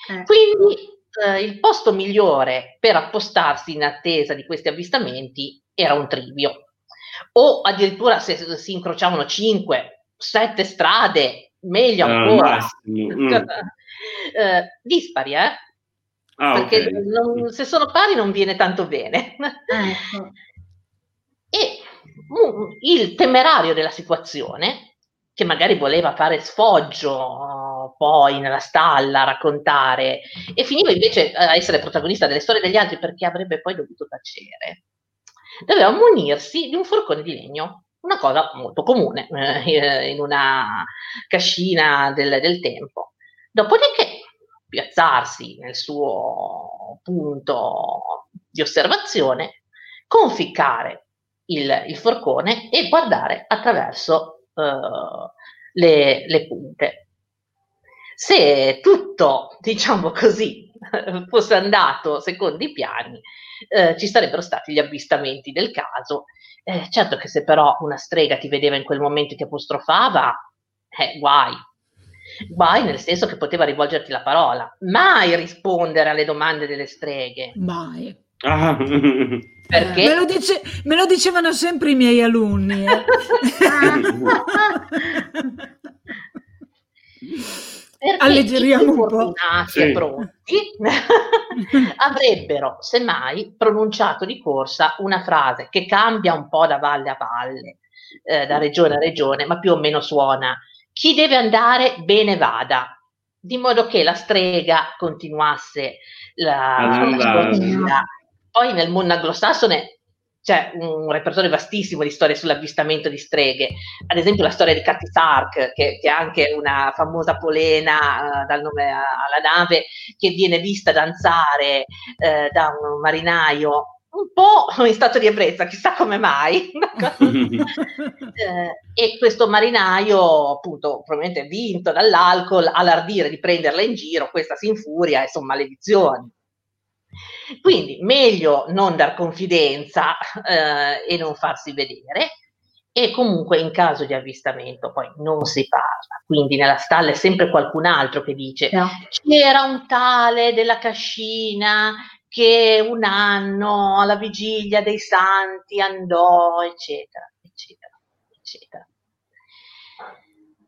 Ah, eh. Quindi eh, il posto migliore per appostarsi in attesa di questi avvistamenti era un trivio. O addirittura se si incrociavano 5, 7 strade, meglio ah, ancora. Mm. eh, dispari, eh? Ah, Perché okay. non, se sono pari non viene tanto bene. Ecco. e il temerario della situazione, che magari voleva fare sfoggio poi nella stalla, raccontare, e finiva invece a essere protagonista delle storie degli altri perché avrebbe poi dovuto tacere, doveva munirsi di un forcone di legno, una cosa molto comune eh, in una cascina del, del tempo. Dopodiché piazzarsi nel suo punto di osservazione, conficcare il, il forcone e guardare attraverso uh, le, le punte. Se tutto, diciamo così, fosse andato secondo i piani, eh, ci sarebbero stati gli avvistamenti del caso. Eh, certo che se però una strega ti vedeva in quel momento e ti apostrofava, eh, guai. Guai nel senso che poteva rivolgerti la parola, mai rispondere alle domande delle streghe. Mai. Ah. Perché? Me lo, dice, me lo, dicevano sempre i miei alunni. Eh. Alleggeriamo un po'. Sì. pronti avrebbero semmai pronunciato di corsa una frase che cambia un po' da valle a valle, eh, da regione a regione, ma più o meno suona chi deve andare bene vada, di modo che la strega continuasse la, la sua Poi nel mondo anglosassone c'è un repertorio vastissimo di storie sull'avvistamento di streghe, ad esempio la storia di Cathy Sark, che, che, è anche una famosa polena uh, dal nome alla nave, che viene vista danzare uh, da un marinaio un po' in stato di ebbrezza, chissà come mai. eh, e questo marinaio, appunto, probabilmente vinto dall'alcol, ha l'ardire di prenderla in giro, questa si infuria e sono maledizioni. Quindi meglio non dar confidenza eh, e non farsi vedere e comunque in caso di avvistamento poi non si parla, quindi nella stalla è sempre qualcun altro che dice no. c'era un tale della cascina che un anno alla vigilia dei santi andò, eccetera, eccetera, eccetera.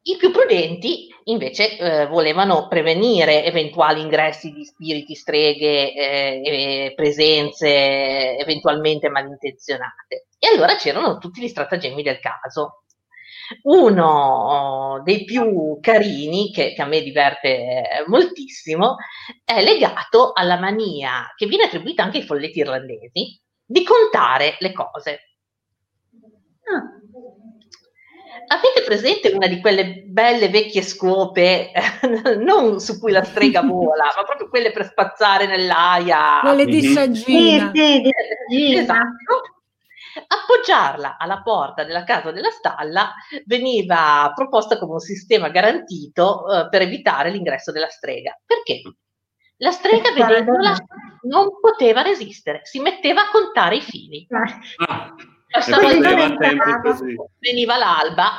I più prudenti invece eh, volevano prevenire eventuali ingressi di spiriti, streghe eh, e presenze eventualmente malintenzionate. E allora c'erano tutti gli stratagemmi del caso. Uno dei più carini, che, che, a me diverte moltissimo, è legato alla mania che viene attribuita anche ai folletti irlandesi di contare le cose. Ah Avete presente una di quelle belle vecchie scope, non su cui la strega vola, ma proprio quelle per spazzare nell'aia? Quelle di mhm. saggina. Sì, sì, di esatto. Appoggiarla alla porta della casa della stalla veniva proposta come un sistema garantito uh, per evitare l'ingresso della strega. Perché? La strega, vedendola, non poteva resistere, si metteva a contare i fili. Ah veniva l'alba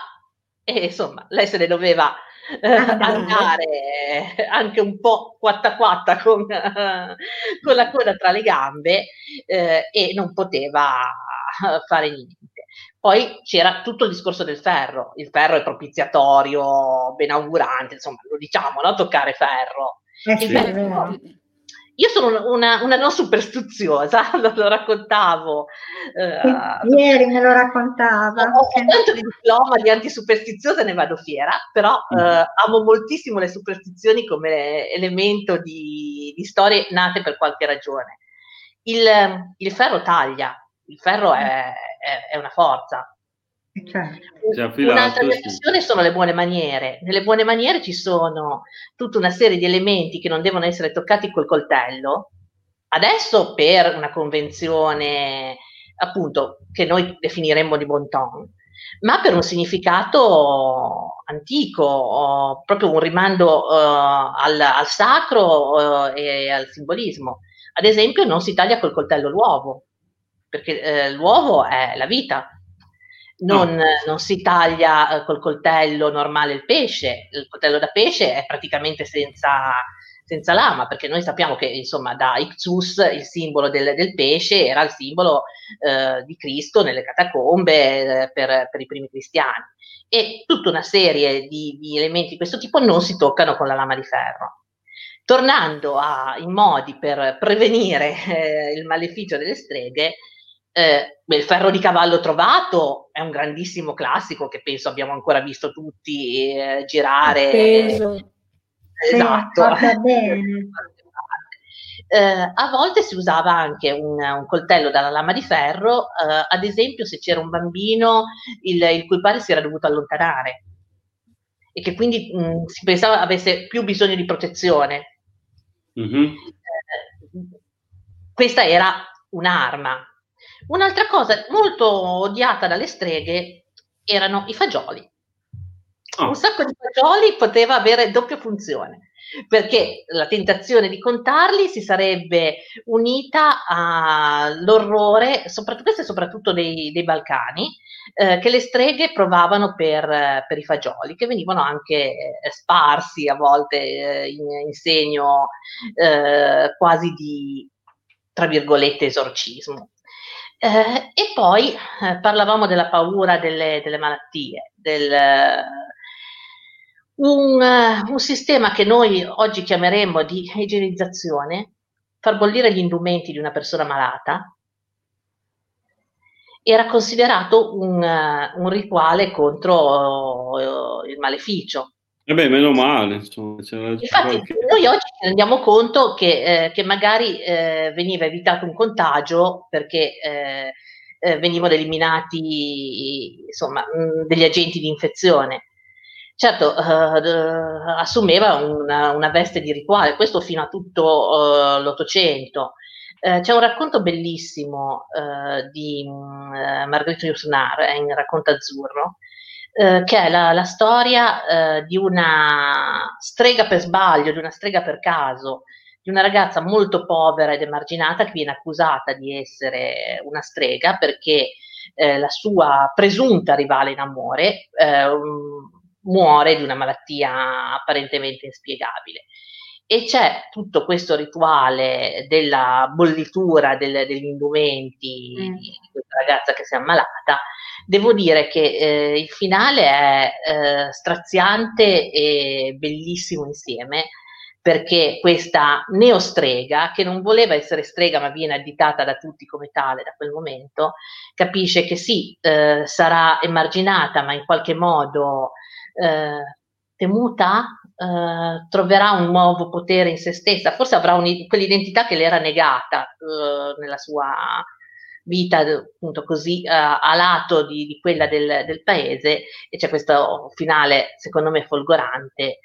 e insomma lei se ne doveva eh, andare anche un po' quatta quatta con, eh, con la coda tra le gambe eh, e non poteva fare niente. Poi c'era tutto il discorso del ferro, il ferro è propiziatorio, benaugurante, insomma lo diciamo, no? toccare ferro. Eh sì, ferro io sono una, una non superstiziosa, lo, lo raccontavo. Uh, Ieri me lo raccontava. Ho, ho tanto di diploma di antisuperstiziosa ne vado fiera, però mm. uh, amo moltissimo le superstizioni come elemento di, di storie nate per qualche ragione. Il, il ferro taglia, il ferro è, è, è una forza, Certo. Un'altra questione sono le buone maniere. Nelle buone maniere ci sono tutta una serie di elementi che non devono essere toccati col coltello. Adesso per una convenzione appunto che noi definiremmo di bon ton, ma per un significato antico, proprio un rimando uh, al, al, sacro uh, e al simbolismo. Ad esempio non si taglia col coltello l'uovo, perché uh, l'uovo è la vita, non, no. non si taglia eh, col coltello normale il pesce, il coltello da pesce è praticamente senza, senza lama, perché noi sappiamo che insomma da Ictus il simbolo del, del pesce era il simbolo eh, di Cristo nelle catacombe eh, per, per, i primi cristiani. E tutta una serie di, di, elementi di questo tipo non si toccano con la lama di ferro. Tornando ai modi per prevenire eh, il maleficio delle streghe, eh, il ferro di cavallo trovato è un grandissimo classico che penso abbiamo ancora visto tutti eh, girare. Appeso. Esatto. Sì, eh, a volte si usava anche un, un, coltello dalla lama di ferro, eh, ad esempio se c'era un bambino il, il, cui padre si era dovuto allontanare e che quindi mh, si pensava avesse più bisogno di protezione Mm-hmm. Eh, questa era un'arma. Un'altra cosa molto odiata dalle streghe erano i fagioli. Oh. Un sacco di fagioli poteva avere doppia funzione perché la tentazione di contarli si sarebbe unita all'orrore, soprattutto, questo è soprattutto dei, dei Balcani, eh, che le streghe provavano per, per, i fagioli, che venivano anche eh, sparsi a volte eh, in, in, segno eh, quasi di, tra virgolette, esorcismo. Eh, e poi eh, parlavamo della paura delle, delle malattie, del, un, un, sistema che noi oggi chiameremmo di igienizzazione, far bollire gli indumenti di una persona malata, era considerato un, un rituale contro uh, il maleficio. E eh meno male. Insomma, Infatti, qualche... noi oggi ci rendiamo conto che, eh, che magari eh, veniva evitato un contagio perché eh, eh venivano eliminati insomma, mh, degli agenti di infezione. Certo, uh, assumeva una, una, veste di rituale, questo fino a tutto l'Ottocento. C'è un racconto bellissimo di Margrethe Yourcenar in Racconto Azzurro, che è la, la storia di una strega per sbaglio, di una strega per caso, di una ragazza molto povera ed emarginata che viene accusata di essere una strega perché eh, la sua presunta rivale in amore, eh, muore di una malattia apparentemente inspiegabile. E c'è tutto questo rituale della bollitura del, degli indumenti mm. di questa ragazza che si è ammalata. Devo dire che eh, il finale è eh, straziante e bellissimo insieme perché questa neostrega, che non voleva essere strega ma viene additata da tutti come tale da quel momento, capisce che sì, eh, sarà emarginata ma in qualche modo eh, temuta eh, troverà un nuovo potere in se stessa, forse avrà quell'identità che le era negata eh, nella sua vita appunto così uh, a lato di, di quella del, del, paese e c'è questo finale secondo me folgorante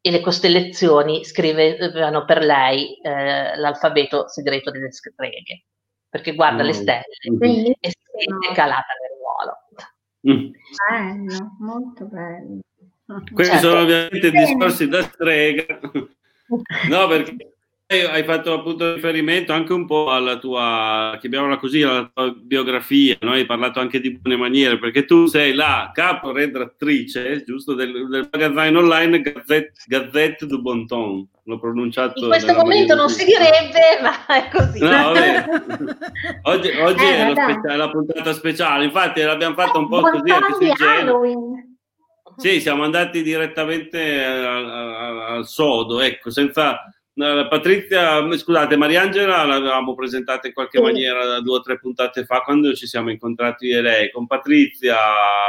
e le costellazioni scrivevano per lei eh, l'alfabeto segreto delle streghe perché guarda mm. le stelle mm. e si sente calata nel ruolo Mm. Bello, molto bello. Questi certo. sono ovviamente discorsi da strega, no perché hai fatto appunto riferimento anche un po' alla tua, chiamiamola così, alla tua biografia, no? hai parlato anche di buone maniere, perché tu sei la capo redattrice, giusto, del, del magazzino online Gazette, Gazette du Bon Ton, l'ho pronunciato. In questo momento non si direbbe, ma è così. No, oggi, oggi eh, è specia- la puntata speciale, infatti l'abbiamo fatta un po' così anche sui generi. Sì, siamo andati direttamente al sodo, ecco, senza Patrizia, scusate, Mariangela l'avevamo presentata in qualche sì. maniera due o tre puntate fa quando ci siamo incontrati io e lei. Con Patrizia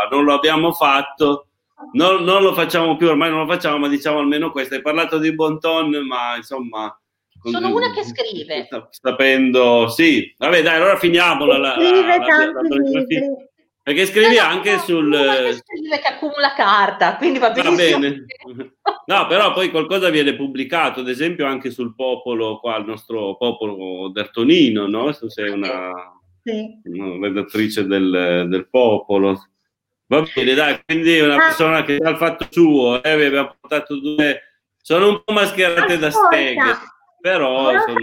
non lo abbiamo fatto, non, non, lo facciamo più, ormai non lo facciamo, ma diciamo almeno questo. Hai parlato di Bonton, ma insomma... Sono una che scrive. Sapendo, sì. Vabbè, dai, allora finiamola. La, scrive la, tanti la, libri. Perché scrivi no, anche no, sul... Scrive che accumula carta, quindi va, va bene. No, però poi qualcosa viene pubblicato, ad esempio anche sul popolo, qua il nostro popolo d'Artonino, no? Tu sei una, sì. una redattrice del, del, popolo. Va bene, dai, quindi è una ah. persona che ha fatto suo, eh, vi abbiamo portato due... Sono un po' mascherate Ascolta. da steghe, però sono...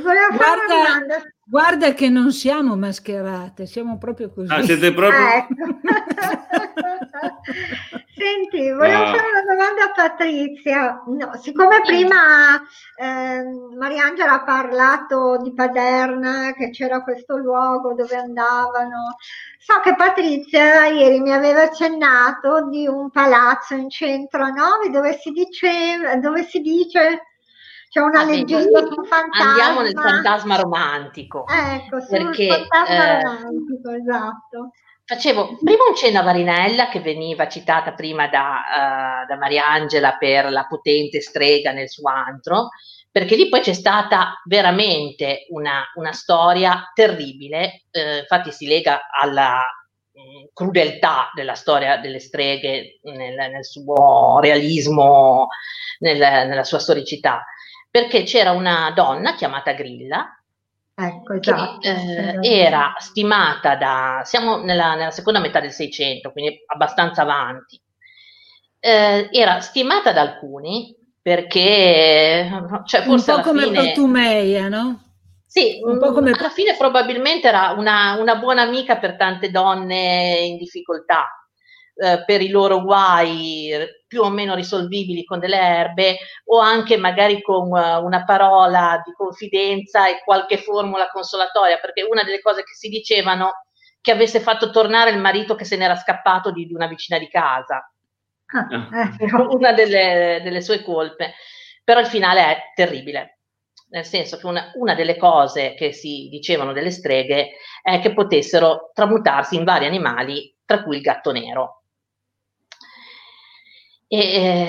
Guarda, guarda, che non siamo mascherate, siamo proprio così. Ah, siete proprio... Eh. Senti, volevo ah. fare una domanda a Patrizia. No, siccome prima eh, Mariangela ha parlato di Paderna, che c'era questo luogo dove andavano, so che Patrizia ieri mi aveva accennato di un palazzo in centro a Novi dove si dice, dove si dice c'è una ah, leggenda di un fantasma. Andiamo nel fantasma romantico. Ecco, perché, fantasma eh, romantico, esatto. Facevo prima un cenno a Varinella che veniva citata prima da, uh, da Mariangela per la potente strega nel suo antro, perché lì poi c'è stata veramente una, una storia terribile, eh, infatti si lega alla mh, mm, crudeltà della storia delle streghe nel, nel suo realismo, nel, nella sua storicità perché c'era una donna chiamata Grilla, Ecco, esatto. Che, eh, era stimata da, siamo nella, nella, seconda metà del Seicento, quindi abbastanza avanti, eh, era stimata da alcuni perché, cioè forse un po' come fine, no? Sì, un po' come... alla fine probabilmente era una, una buona amica per tante donne in difficoltà, eh, per i loro guai più o meno risolvibili con delle erbe o anche magari con uh, una parola di confidenza e qualche formula consolatoria, perché una delle cose che si dicevano che avesse fatto tornare il marito che se n'era scappato di, di una vicina di casa. Ah, ecco. Una delle, delle, sue colpe. Però il finale è terribile, nel senso che una, una delle cose che si dicevano delle streghe è che potessero tramutarsi in vari animali, tra cui il gatto nero. E,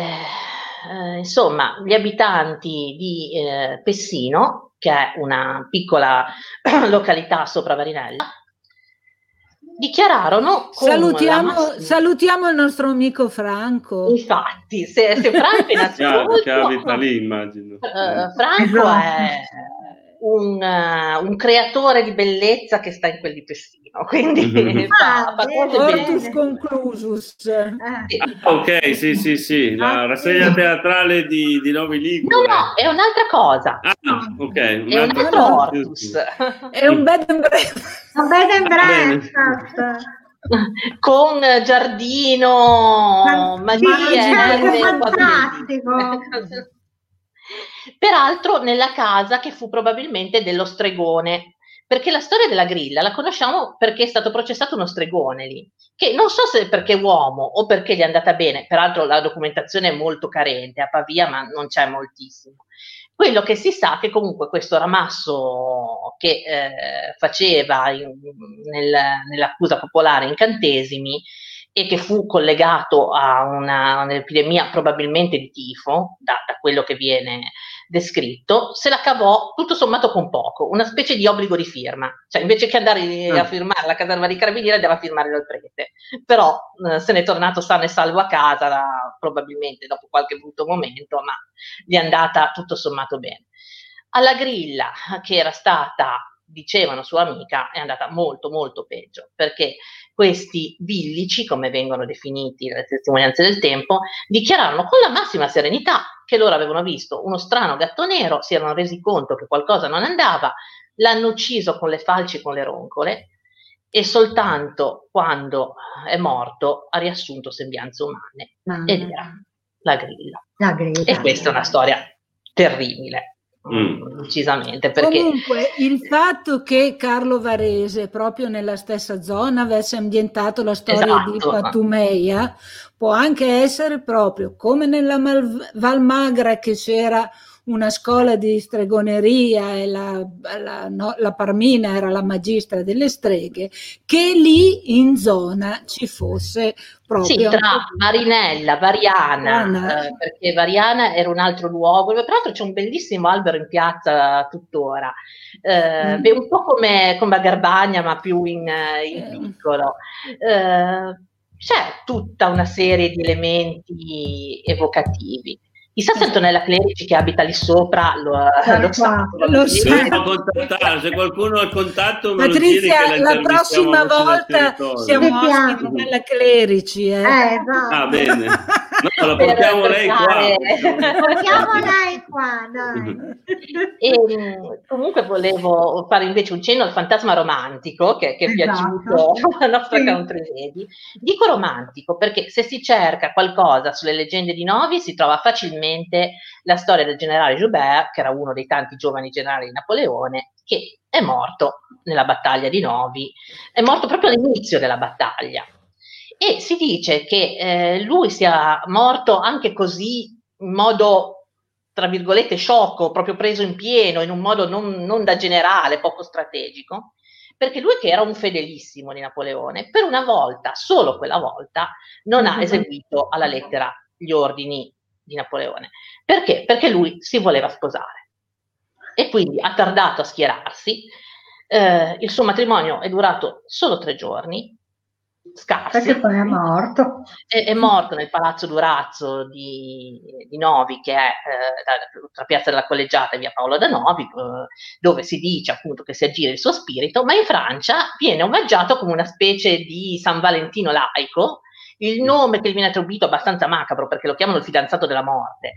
eh, insomma, gli abitanti di eh, Pessino, che è una piccola località sopra Varinella, dichiararono salutiamo, massima... salutiamo, il nostro amico Franco. Infatti se, se Franco è innanzitutto che abita lì immagino. uh, Franco è un, uh, un, creatore di bellezza che sta in quel di Pessino quindi mm-hmm. fa, fa Ortus conclusus. Eh. Ok, sì, sì, sì, la ah, rassegna teatrale di, di Novi Ligure. No, no, è un'altra cosa. Ah, ok. Un è un altro Ortus. È un bed and breakfast. Un bed and breakfast. Con giardino, magie, fantastico. Peraltro nella casa che fu probabilmente dello stregone perché la storia della grilla la conosciamo perché è stato processato uno stregone lì, che non so se perché uomo o perché gli è andata bene, peraltro la documentazione è molto carente a Pavia, ma non c'è moltissimo. Quello che si sa è che comunque questo ramasso che eh, faceva in, nel, nell'accusa popolare incantesimi e che fu collegato a una, un'epidemia probabilmente di tifo, da, da quello che viene descritto, se la cavò tutto sommato con poco, una specie di obbligo di firma, cioè invece che andare a mm. firmare alla caserma di carabinieri andava a firmare dal prete, però eh, se n'è tornato sano e salvo a casa, da, probabilmente dopo qualche brutto momento, ma gli è andata tutto sommato bene. Alla grilla, che era stata dicevano sua amica, è andata molto molto peggio, perché questi villici, come vengono definiti dalle testimonianze del tempo, dichiararono con la massima serenità che loro avevano visto uno strano gatto nero, si erano resi conto che qualcosa non andava, l'hanno ucciso con le falci e con le roncole e soltanto quando è morto ha riassunto sembianze umane ah. ed era la grilla. la grilla. E questa è una storia terribile. Mm. decisamente. Perché... Comunque, il fatto che Carlo Varese, proprio nella stessa zona, avesse ambientato la storia esatto. di Patumeia, può anche essere proprio come nella Mal- Valmagra che c'era una scuola di stregoneria e la, la, no, la, Parmina era la magistra delle streghe, che lì in zona ci fosse proprio... Sì, tra Marinella, Variana, eh, perché Variana era un altro luogo, peraltro c'è un bellissimo albero in piazza tuttora, eh, mm. un po' come, come a Garbagna ma più in, in eh. piccolo. Eh, c'è tutta una serie di elementi evocativi. Chissà se Antonella Clerici che abita lì sopra lo, lo sa. Lo sa. Se qualcuno ha il contatto, Patrizia, la, la prossima volta siamo ospiti Antonella Clerici. Eh. Eh, no. Ah, bene. No, la portiamo lei qua. Portiamo lei qua, dai. E, comunque volevo fare invece un cenno al fantasma romantico che, che è esatto. piaciuto alla nostra sì. country lady. Dico romantico perché se si cerca qualcosa sulle leggende di Novi si trova facilmente brevemente la storia del generale Joubert, che era uno dei tanti giovani generali di Napoleone, che è morto nella battaglia di Novi, è morto proprio all'inizio della battaglia. E si dice che eh, lui sia morto anche così in modo, tra virgolette, sciocco, proprio preso in pieno, in un modo non, non da generale, poco strategico, perché lui che era un fedelissimo di Napoleone, per una volta, solo quella volta, non ha eseguito alla lettera gli ordini di Napoleone. Perché? Perché lui si voleva sposare e quindi ha tardato a schierarsi. Eh, il suo matrimonio è durato solo tre giorni scarsi. Perché poi è morto. È, è morto nel palazzo Durazzo di, di Novi, che è eh, tra Piazza della Collegiata e via Paolo da Novi, eh, dove si dice appunto che si aggira il suo spirito, ma in Francia viene omaggiato come una specie di San Valentino laico. Il nome che gli viene attribuito è abbastanza macabro perché lo chiamano il fidanzato della morte,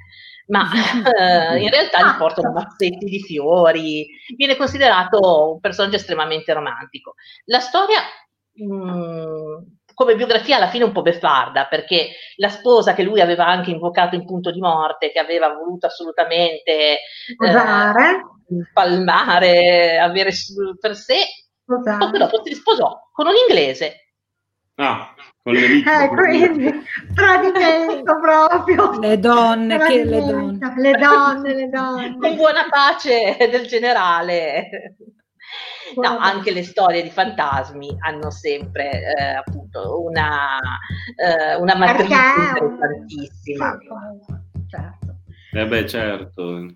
ma eh, in realtà gli portano mazzetti di fiori, viene considerato un personaggio estremamente romantico. La storia Mm, come biografia alla fine un po' beffarda, perché la sposa che lui aveva anche invocato in punto di morte, che aveva voluto assolutamente eh, palmare, avere per sé, poco dopo si sposò con un inglese. Ah, con le vittime. Eh, quindi, tradimento proprio. Le donne, che le donne. Le donne, le donne. Con buona pace del generale. No, anche le storie di fantasmi hanno sempre eh, appunto una, eh, una matrice interessantissima. Certo. Eh beh, certo.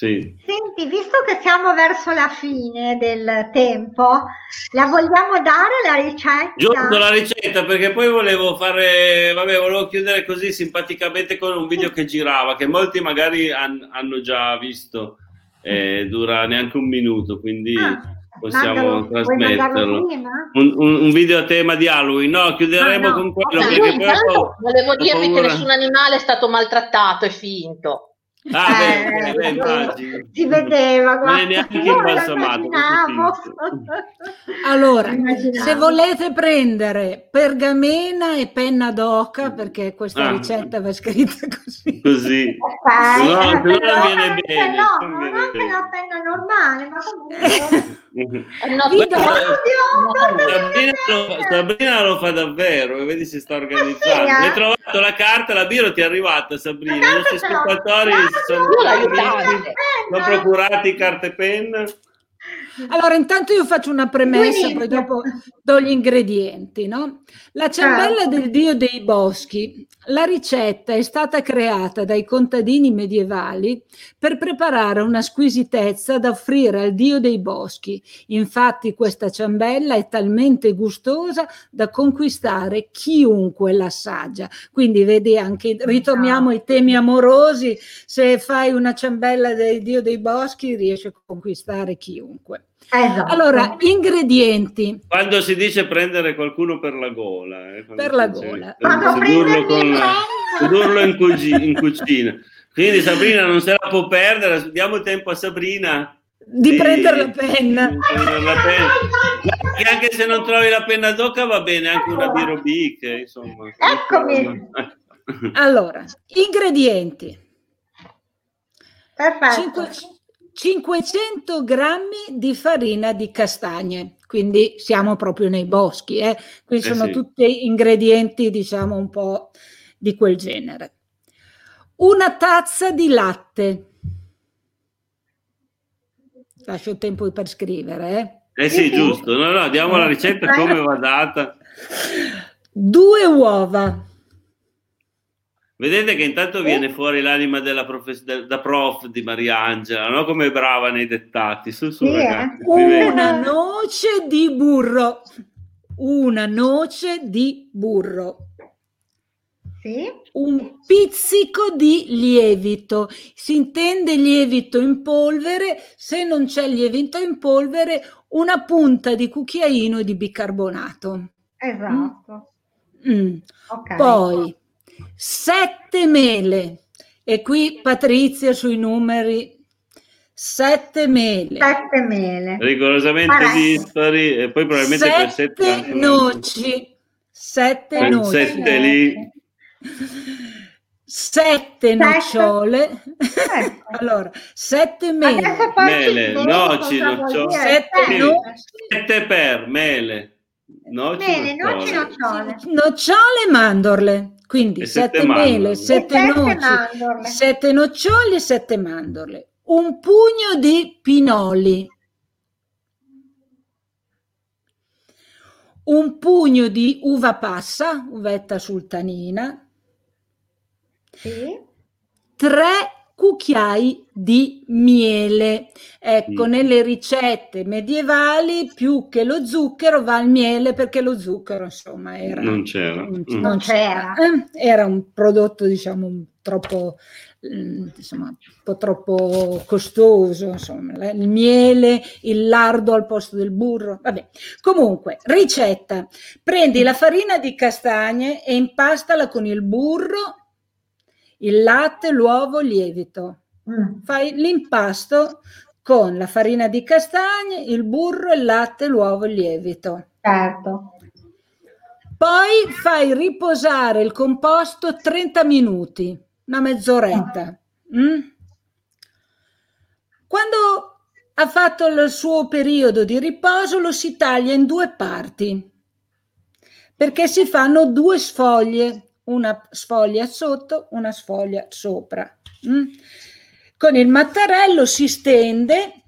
Sì. Senti, visto che siamo verso la fine del tempo, la vogliamo dare la ricetta? Giusto la ricetta perché poi volevo fare, vabbè, volevo chiudere così simpaticamente con un video che girava, che molti magari han, hanno già visto, eh, dura neanche un minuto, quindi... Ah possiamo trasmetterlo. Un, un, un, video a tema di Halloween, no? Chiuderemo ah, no. con quello. Okay. Perché poi volevo dirvi paura. che nessun animale è stato maltrattato, è finto. Ah, eh, beh, beh, si vedeva, guarda. non neanche imbalsamato. Allora, se volete prendere pergamena e penna d'oca, perché questa ah. ricetta va scritta così. Così. Okay. No, no, non viene bene. No, non anche la penna normale, ma comunque... No, Sabrina, lo, Sabrina, lo, fa davvero, vedi se sta organizzando. Sì, eh? Hai trovato la carta, la birra ti è arrivata, Sabrina. I nostri spettatori sono, sono procurati carte e penna. Allora, intanto io faccio una premessa, poi dopo do gli ingredienti, no? La ciambella certo. del dio dei boschi. La ricetta è stata creata dai contadini medievali per preparare una squisitezza da offrire al dio dei boschi. Infatti questa ciambella è talmente gustosa da conquistare chiunque l'assaggia. Quindi vedi anche, ritorniamo ai temi amorosi, se fai una ciambella del dio dei boschi riesci a conquistare chiunque. Esatto. Allora, ingredienti. Quando si dice prendere qualcuno per la gola. Eh, per la gola. Quando sedurlo, con la, sedurlo in, cucina, in cucina. Quindi Sabrina non se la può perdere, diamo tempo a Sabrina di, prendere la penna. La penna. Anche se non trovi la penna d'oca va bene, anche una birobic, insomma. Eccomi. Allora, ingredienti. Perfetto. 5, 500 grammi di farina di castagne, quindi siamo proprio nei boschi, eh? quindi eh sono sì. tutti ingredienti diciamo un po' di quel genere. Una tazza di latte. Lascio tempo per scrivere. Eh, eh sì, giusto. No, no, diamo la ricetta come va data. Due uova. Vedete che intanto viene fuori l'anima della prof, da prof di Mariangela, no? Come brava nei dettati. Su, su, sì, ragazzi, Una noce di burro. Una noce di burro. Sì. Un pizzico di lievito. Si intende lievito in polvere. Se non c'è lievito in polvere, una punta di cucchiaino di bicarbonato. Esatto. Mm. Mm. Okay. Poi Sette mele. E qui Patrizia sui numeri. Sette mele. Sette mele. Rigorosamente dispari. E poi probabilmente sette per sette noci. Sette per noci. Sette lì. Sette nocciole. Ecco. allora, sette mele. Mele, noci, nocciole. Sette, no... sette per mele. Noci, mele, noci, nocciole. Nocciole e mandorle. Quindi sette, mele, sette, noci, sette noccioli e sette mandorle. Un pugno di pinoli. Un pugno di uva passa, uvetta sultanina. Sì. Tre cucchiai di miele. Ecco, mm. nelle ricette medievali più che lo zucchero va il miele perché lo zucchero, insomma, era, non c'era. Non, mm. non c'era. Eh, era un prodotto, diciamo, troppo mm, insomma, un po' troppo costoso, insomma, il miele, il lardo al posto del burro. Vabbè. Comunque, ricetta. Prendi la farina di castagne e impastala con il burro il latte, l'uovo, il lievito. Mm. Fai l'impasto con la farina di castagne, il burro, il latte, l'uovo, il lievito. Certo. Poi fai riposare il composto 30 minuti, una mezz'oretta. Mm. Quando ha fatto il suo periodo di riposo lo si taglia in due parti perché si fanno due sfoglie una sfoglia sotto, una sfoglia sopra. Mm? Con il mattarello si stende,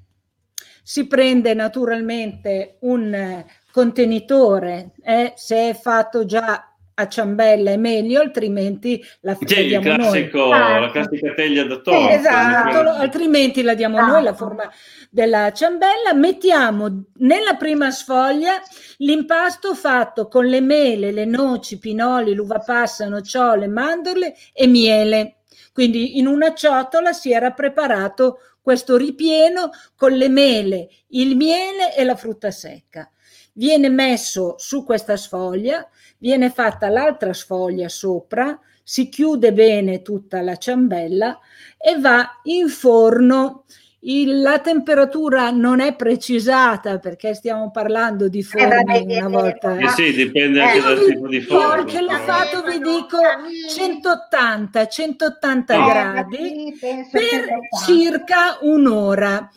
si prende naturalmente un contenitore, eh, se è fatto già a ciambella è meglio, altrimenti la C'è il classico, noi. la classica teglia da torta. Esatto, altrimenti la diamo esatto. noi la forma della ciambella. Mettiamo nella prima sfoglia l'impasto fatto con le mele, le noci, pinoli, l'uva passa, nocciole, mandorle e miele. Quindi in una ciotola si era preparato questo ripieno con le mele, il miele e la frutta secca. Viene messo su questa sfoglia, viene fatta l'altra sfoglia sopra, si chiude bene tutta la ciambella e va in forno. Il, la temperatura non è precisata perché stiamo parlando di forno una volta. Eh sì, dipende anche eh, dal tipo di forno. Perché l'ho fatto, vi dico, 180, 180 eh, gradi per circa un'ora.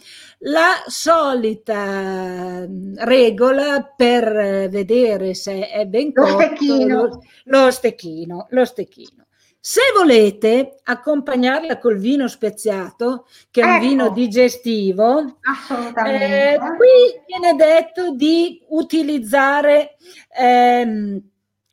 La solita mm, regola per vedere se è ben cotto, lo stecchino. Lo, lo stecchino, lo stecchino. Se volete accompagnarla col vino speziato, che è ecco. un vino digestivo, eh, qui viene detto di utilizzare ehm,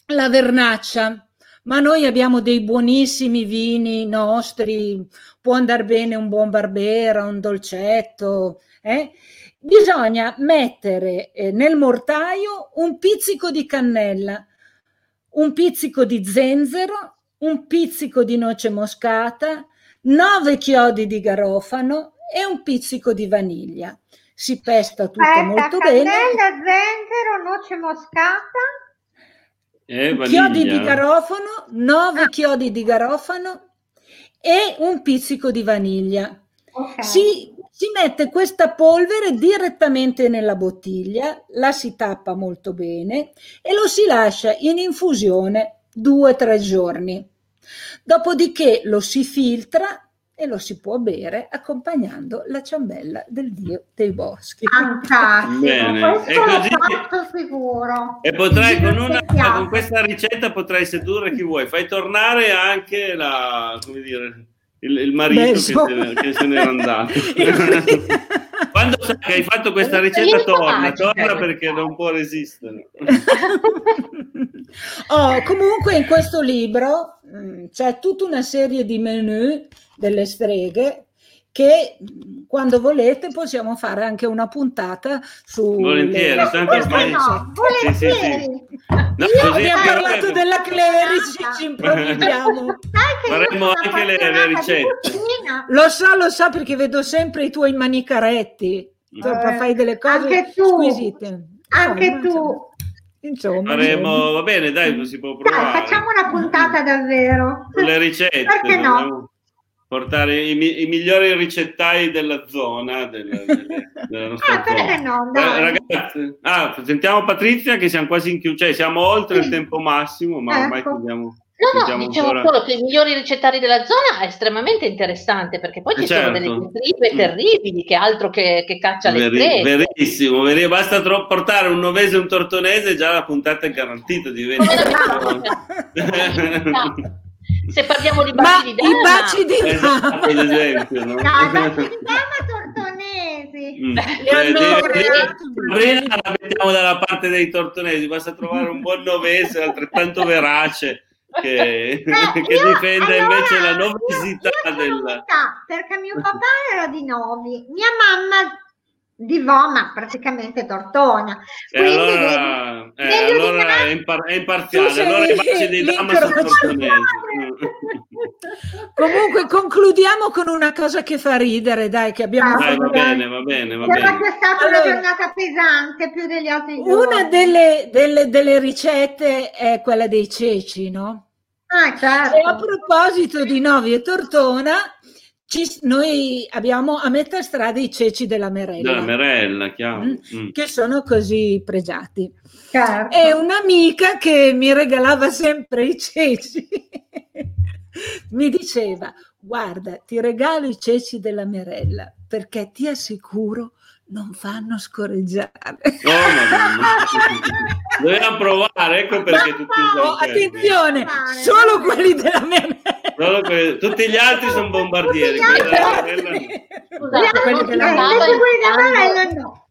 la vernaccia, ma noi abbiamo dei buonissimi vini nostri, può andare bene un buon barbera, un dolcetto, eh? bisogna mettere eh, nel mortaio un pizzico di cannella, un pizzico di zenzero, un pizzico di noce moscata, nove chiodi di garofano e un pizzico di vaniglia. Si pesta tutto Aspetta, molto cannella, bene. Cannella, zenzero, noce moscata. E chiodi di garofano, nove ah. chiodi di garofano e un pizzico di vaniglia. Okay. Si, si mette questa polvere direttamente nella bottiglia, la si tappa molto bene e lo si lascia in infusione due o tre giorni. Dopodiché lo si filtra e lo si può bere accompagnando la ciambella del dio dei boschi. Fantastico, Bene. E, così, sicuro. e potrai con, una, con, questa ricetta potrai sedurre chi vuoi. Fai tornare anche la, come dire, il, il marito che se, che se n'era andato. Quando sai che hai fatto questa ricetta, torna, torna perché non può resistere. oh, comunque in questo libro mh, mm, c'è tutta una serie di menu delle streghe che quando volete possiamo fare anche una puntata su volentieri, le... tanto ormai no, volentieri. Sì, sì, sì. No, abbiamo parlato che... della Clerici ci improvvisiamo faremo anche le, le ricette lo so, lo so perché vedo sempre i tuoi manicaretti eh, fai delle cose anche tu, squisite anche no, tu Insomma, faremo, va bene, dai, si può provare. Dai, facciamo una puntata davvero. Le ricette. Perché no? Portare i, i, migliori ricettai della zona della, delle, della nostra ah, zona. No, eh, ragazzi, ah, sentiamo Patrizia che siamo quasi in chiusura, cioè siamo oltre sì. il tempo massimo, ma ecco. ormai chiudiamo. No, no, diciamo ancora... solo che i migliori ricettari della zona è estremamente interessante perché poi ci certo. sono delle diatribe mm. terribili che altro che, che caccia le Veri, Verissimo, verissimo, basta tro- portare un novese e un tortonese già la puntata è garantita. Diventa... Se parliamo di baci di dama, i baci di dama, ad esempio, no? no baci di dama tortonesi. Mm. la mettiamo dalla parte dei tortonesi, basta trovare un buon novese altrettanto verace che, eh, che io, difende allora, invece la novità del... Perché mio papà era di Novi, mia mamma di Voma praticamente Tortona. Quindi, allora, eh, allora è, impar- è, imparziale, allora i baci di dama sono. Comunque concludiamo con una cosa che fa ridere, dai, che abbiamo ah, va bene, va bene, va bene. È stata allora, una giornata pesante più degli altri giorni. Una delle, delle, delle ricette è quella dei ceci, no? Ah, certo. E a proposito di Novi e Tortona, ci, noi abbiamo a metà strada i ceci della Merella. Della Merella, chiaro. Mm, mm. Che sono così pregiati. Certo. E un'amica che mi regalava sempre i ceci mi diceva, guarda, ti regalo i ceci della Merella perché ti assicuro non fanno scorreggiare. No, no, no, Dobbiamo provare, ecco perché tutti oh, Attenzione, solo quelli della Merella. Quelli, tutti gli altri sono bombardieri. Scusate, quelli della Merella no.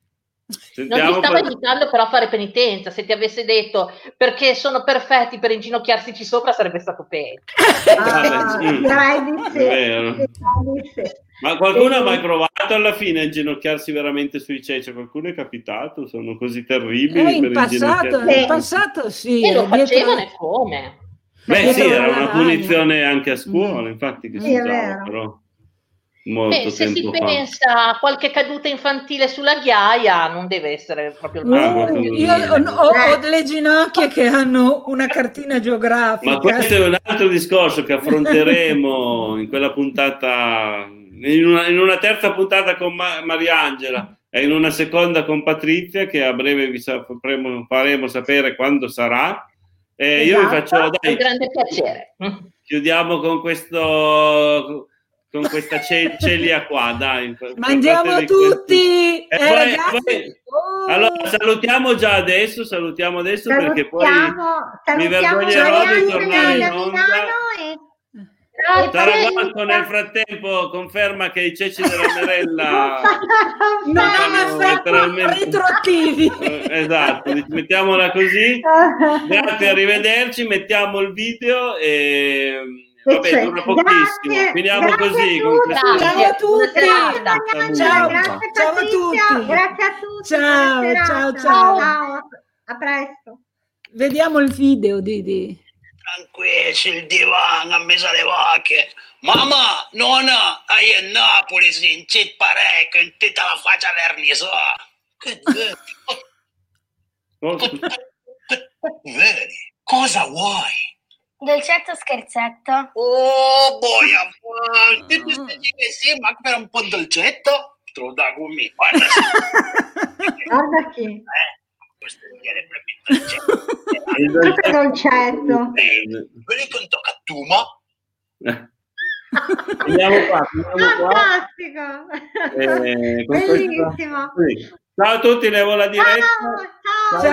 Sentiamo non ti stavo aiutando però a fare penitenza. Se ti avesse detto perché sono perfetti per inginocchiarsi sopra, sarebbe stato peggio. Ah, Ma qualcuno ha mai provato alla fine a inginocchiarsi veramente sui ceci? Qualcuno è capitato? Sono così terribili? Eh, in, passato, in passato sì. E lo facevano e come? Beh, sì, era una punizione anche a scuola, infatti, che si usava, però. Beh, se si fa. pensa a qualche caduta infantile sulla ghiaia, non deve essere proprio il. Uh, io ho, ho, delle ginocchia che hanno una cartina geografica. Ma questo è un altro discorso che affronteremo in quella puntata, in una, in una terza puntata con Ma- Mariangela e in una seconda con Patrizia, che a breve vi sapremo, faremo sapere quando sarà. Eh, esatto, io vi esatto, faccio dai, un grande piacere. Chiudiamo con questo con questa celia qua, dai. Mangiamo tutti! Eh, poi, poi... Oh. Allora, salutiamo già adesso, salutiamo adesso salutiamo, perché poi salutiamo mi vergognerò di tornare in onda. E... Taraguato nel frattempo conferma che i ceci della Merella non hanno letteralmente retroattivi. Eh, esatto, mettiamola così. Grazie, arrivederci, mettiamo il video e Vabbè, cioè, dura pochissimo. Grazie, Finiamo così. Con ciao a tutti. Ciao, grazie, ciao a tutti. Grazie a tutti. Ciao, ciao, ciao, ciao. A presto. Vediamo il video, Didi. Tranquillo, il divano, a mesa le vacche. Mamma, nonna, hai a Napoli, si incit parecchio, in tutta la faccia verniso. Che vedi? Cosa vuoi? Dolcetto scherzetto? Oh, boia, boia. Ti dici che sì, ma per un po' dolcetto? Tu da gumi, guarda. guarda chi. Eh, questo è dolcetto. Questo è dolcetto. Vedi con tocca tu, ma... Andiamo qua, andiamo Fantastico! Eh, Bellissimo! Questa... Ciao a tutti, levo la diretta. Ciao, ciao. ciao.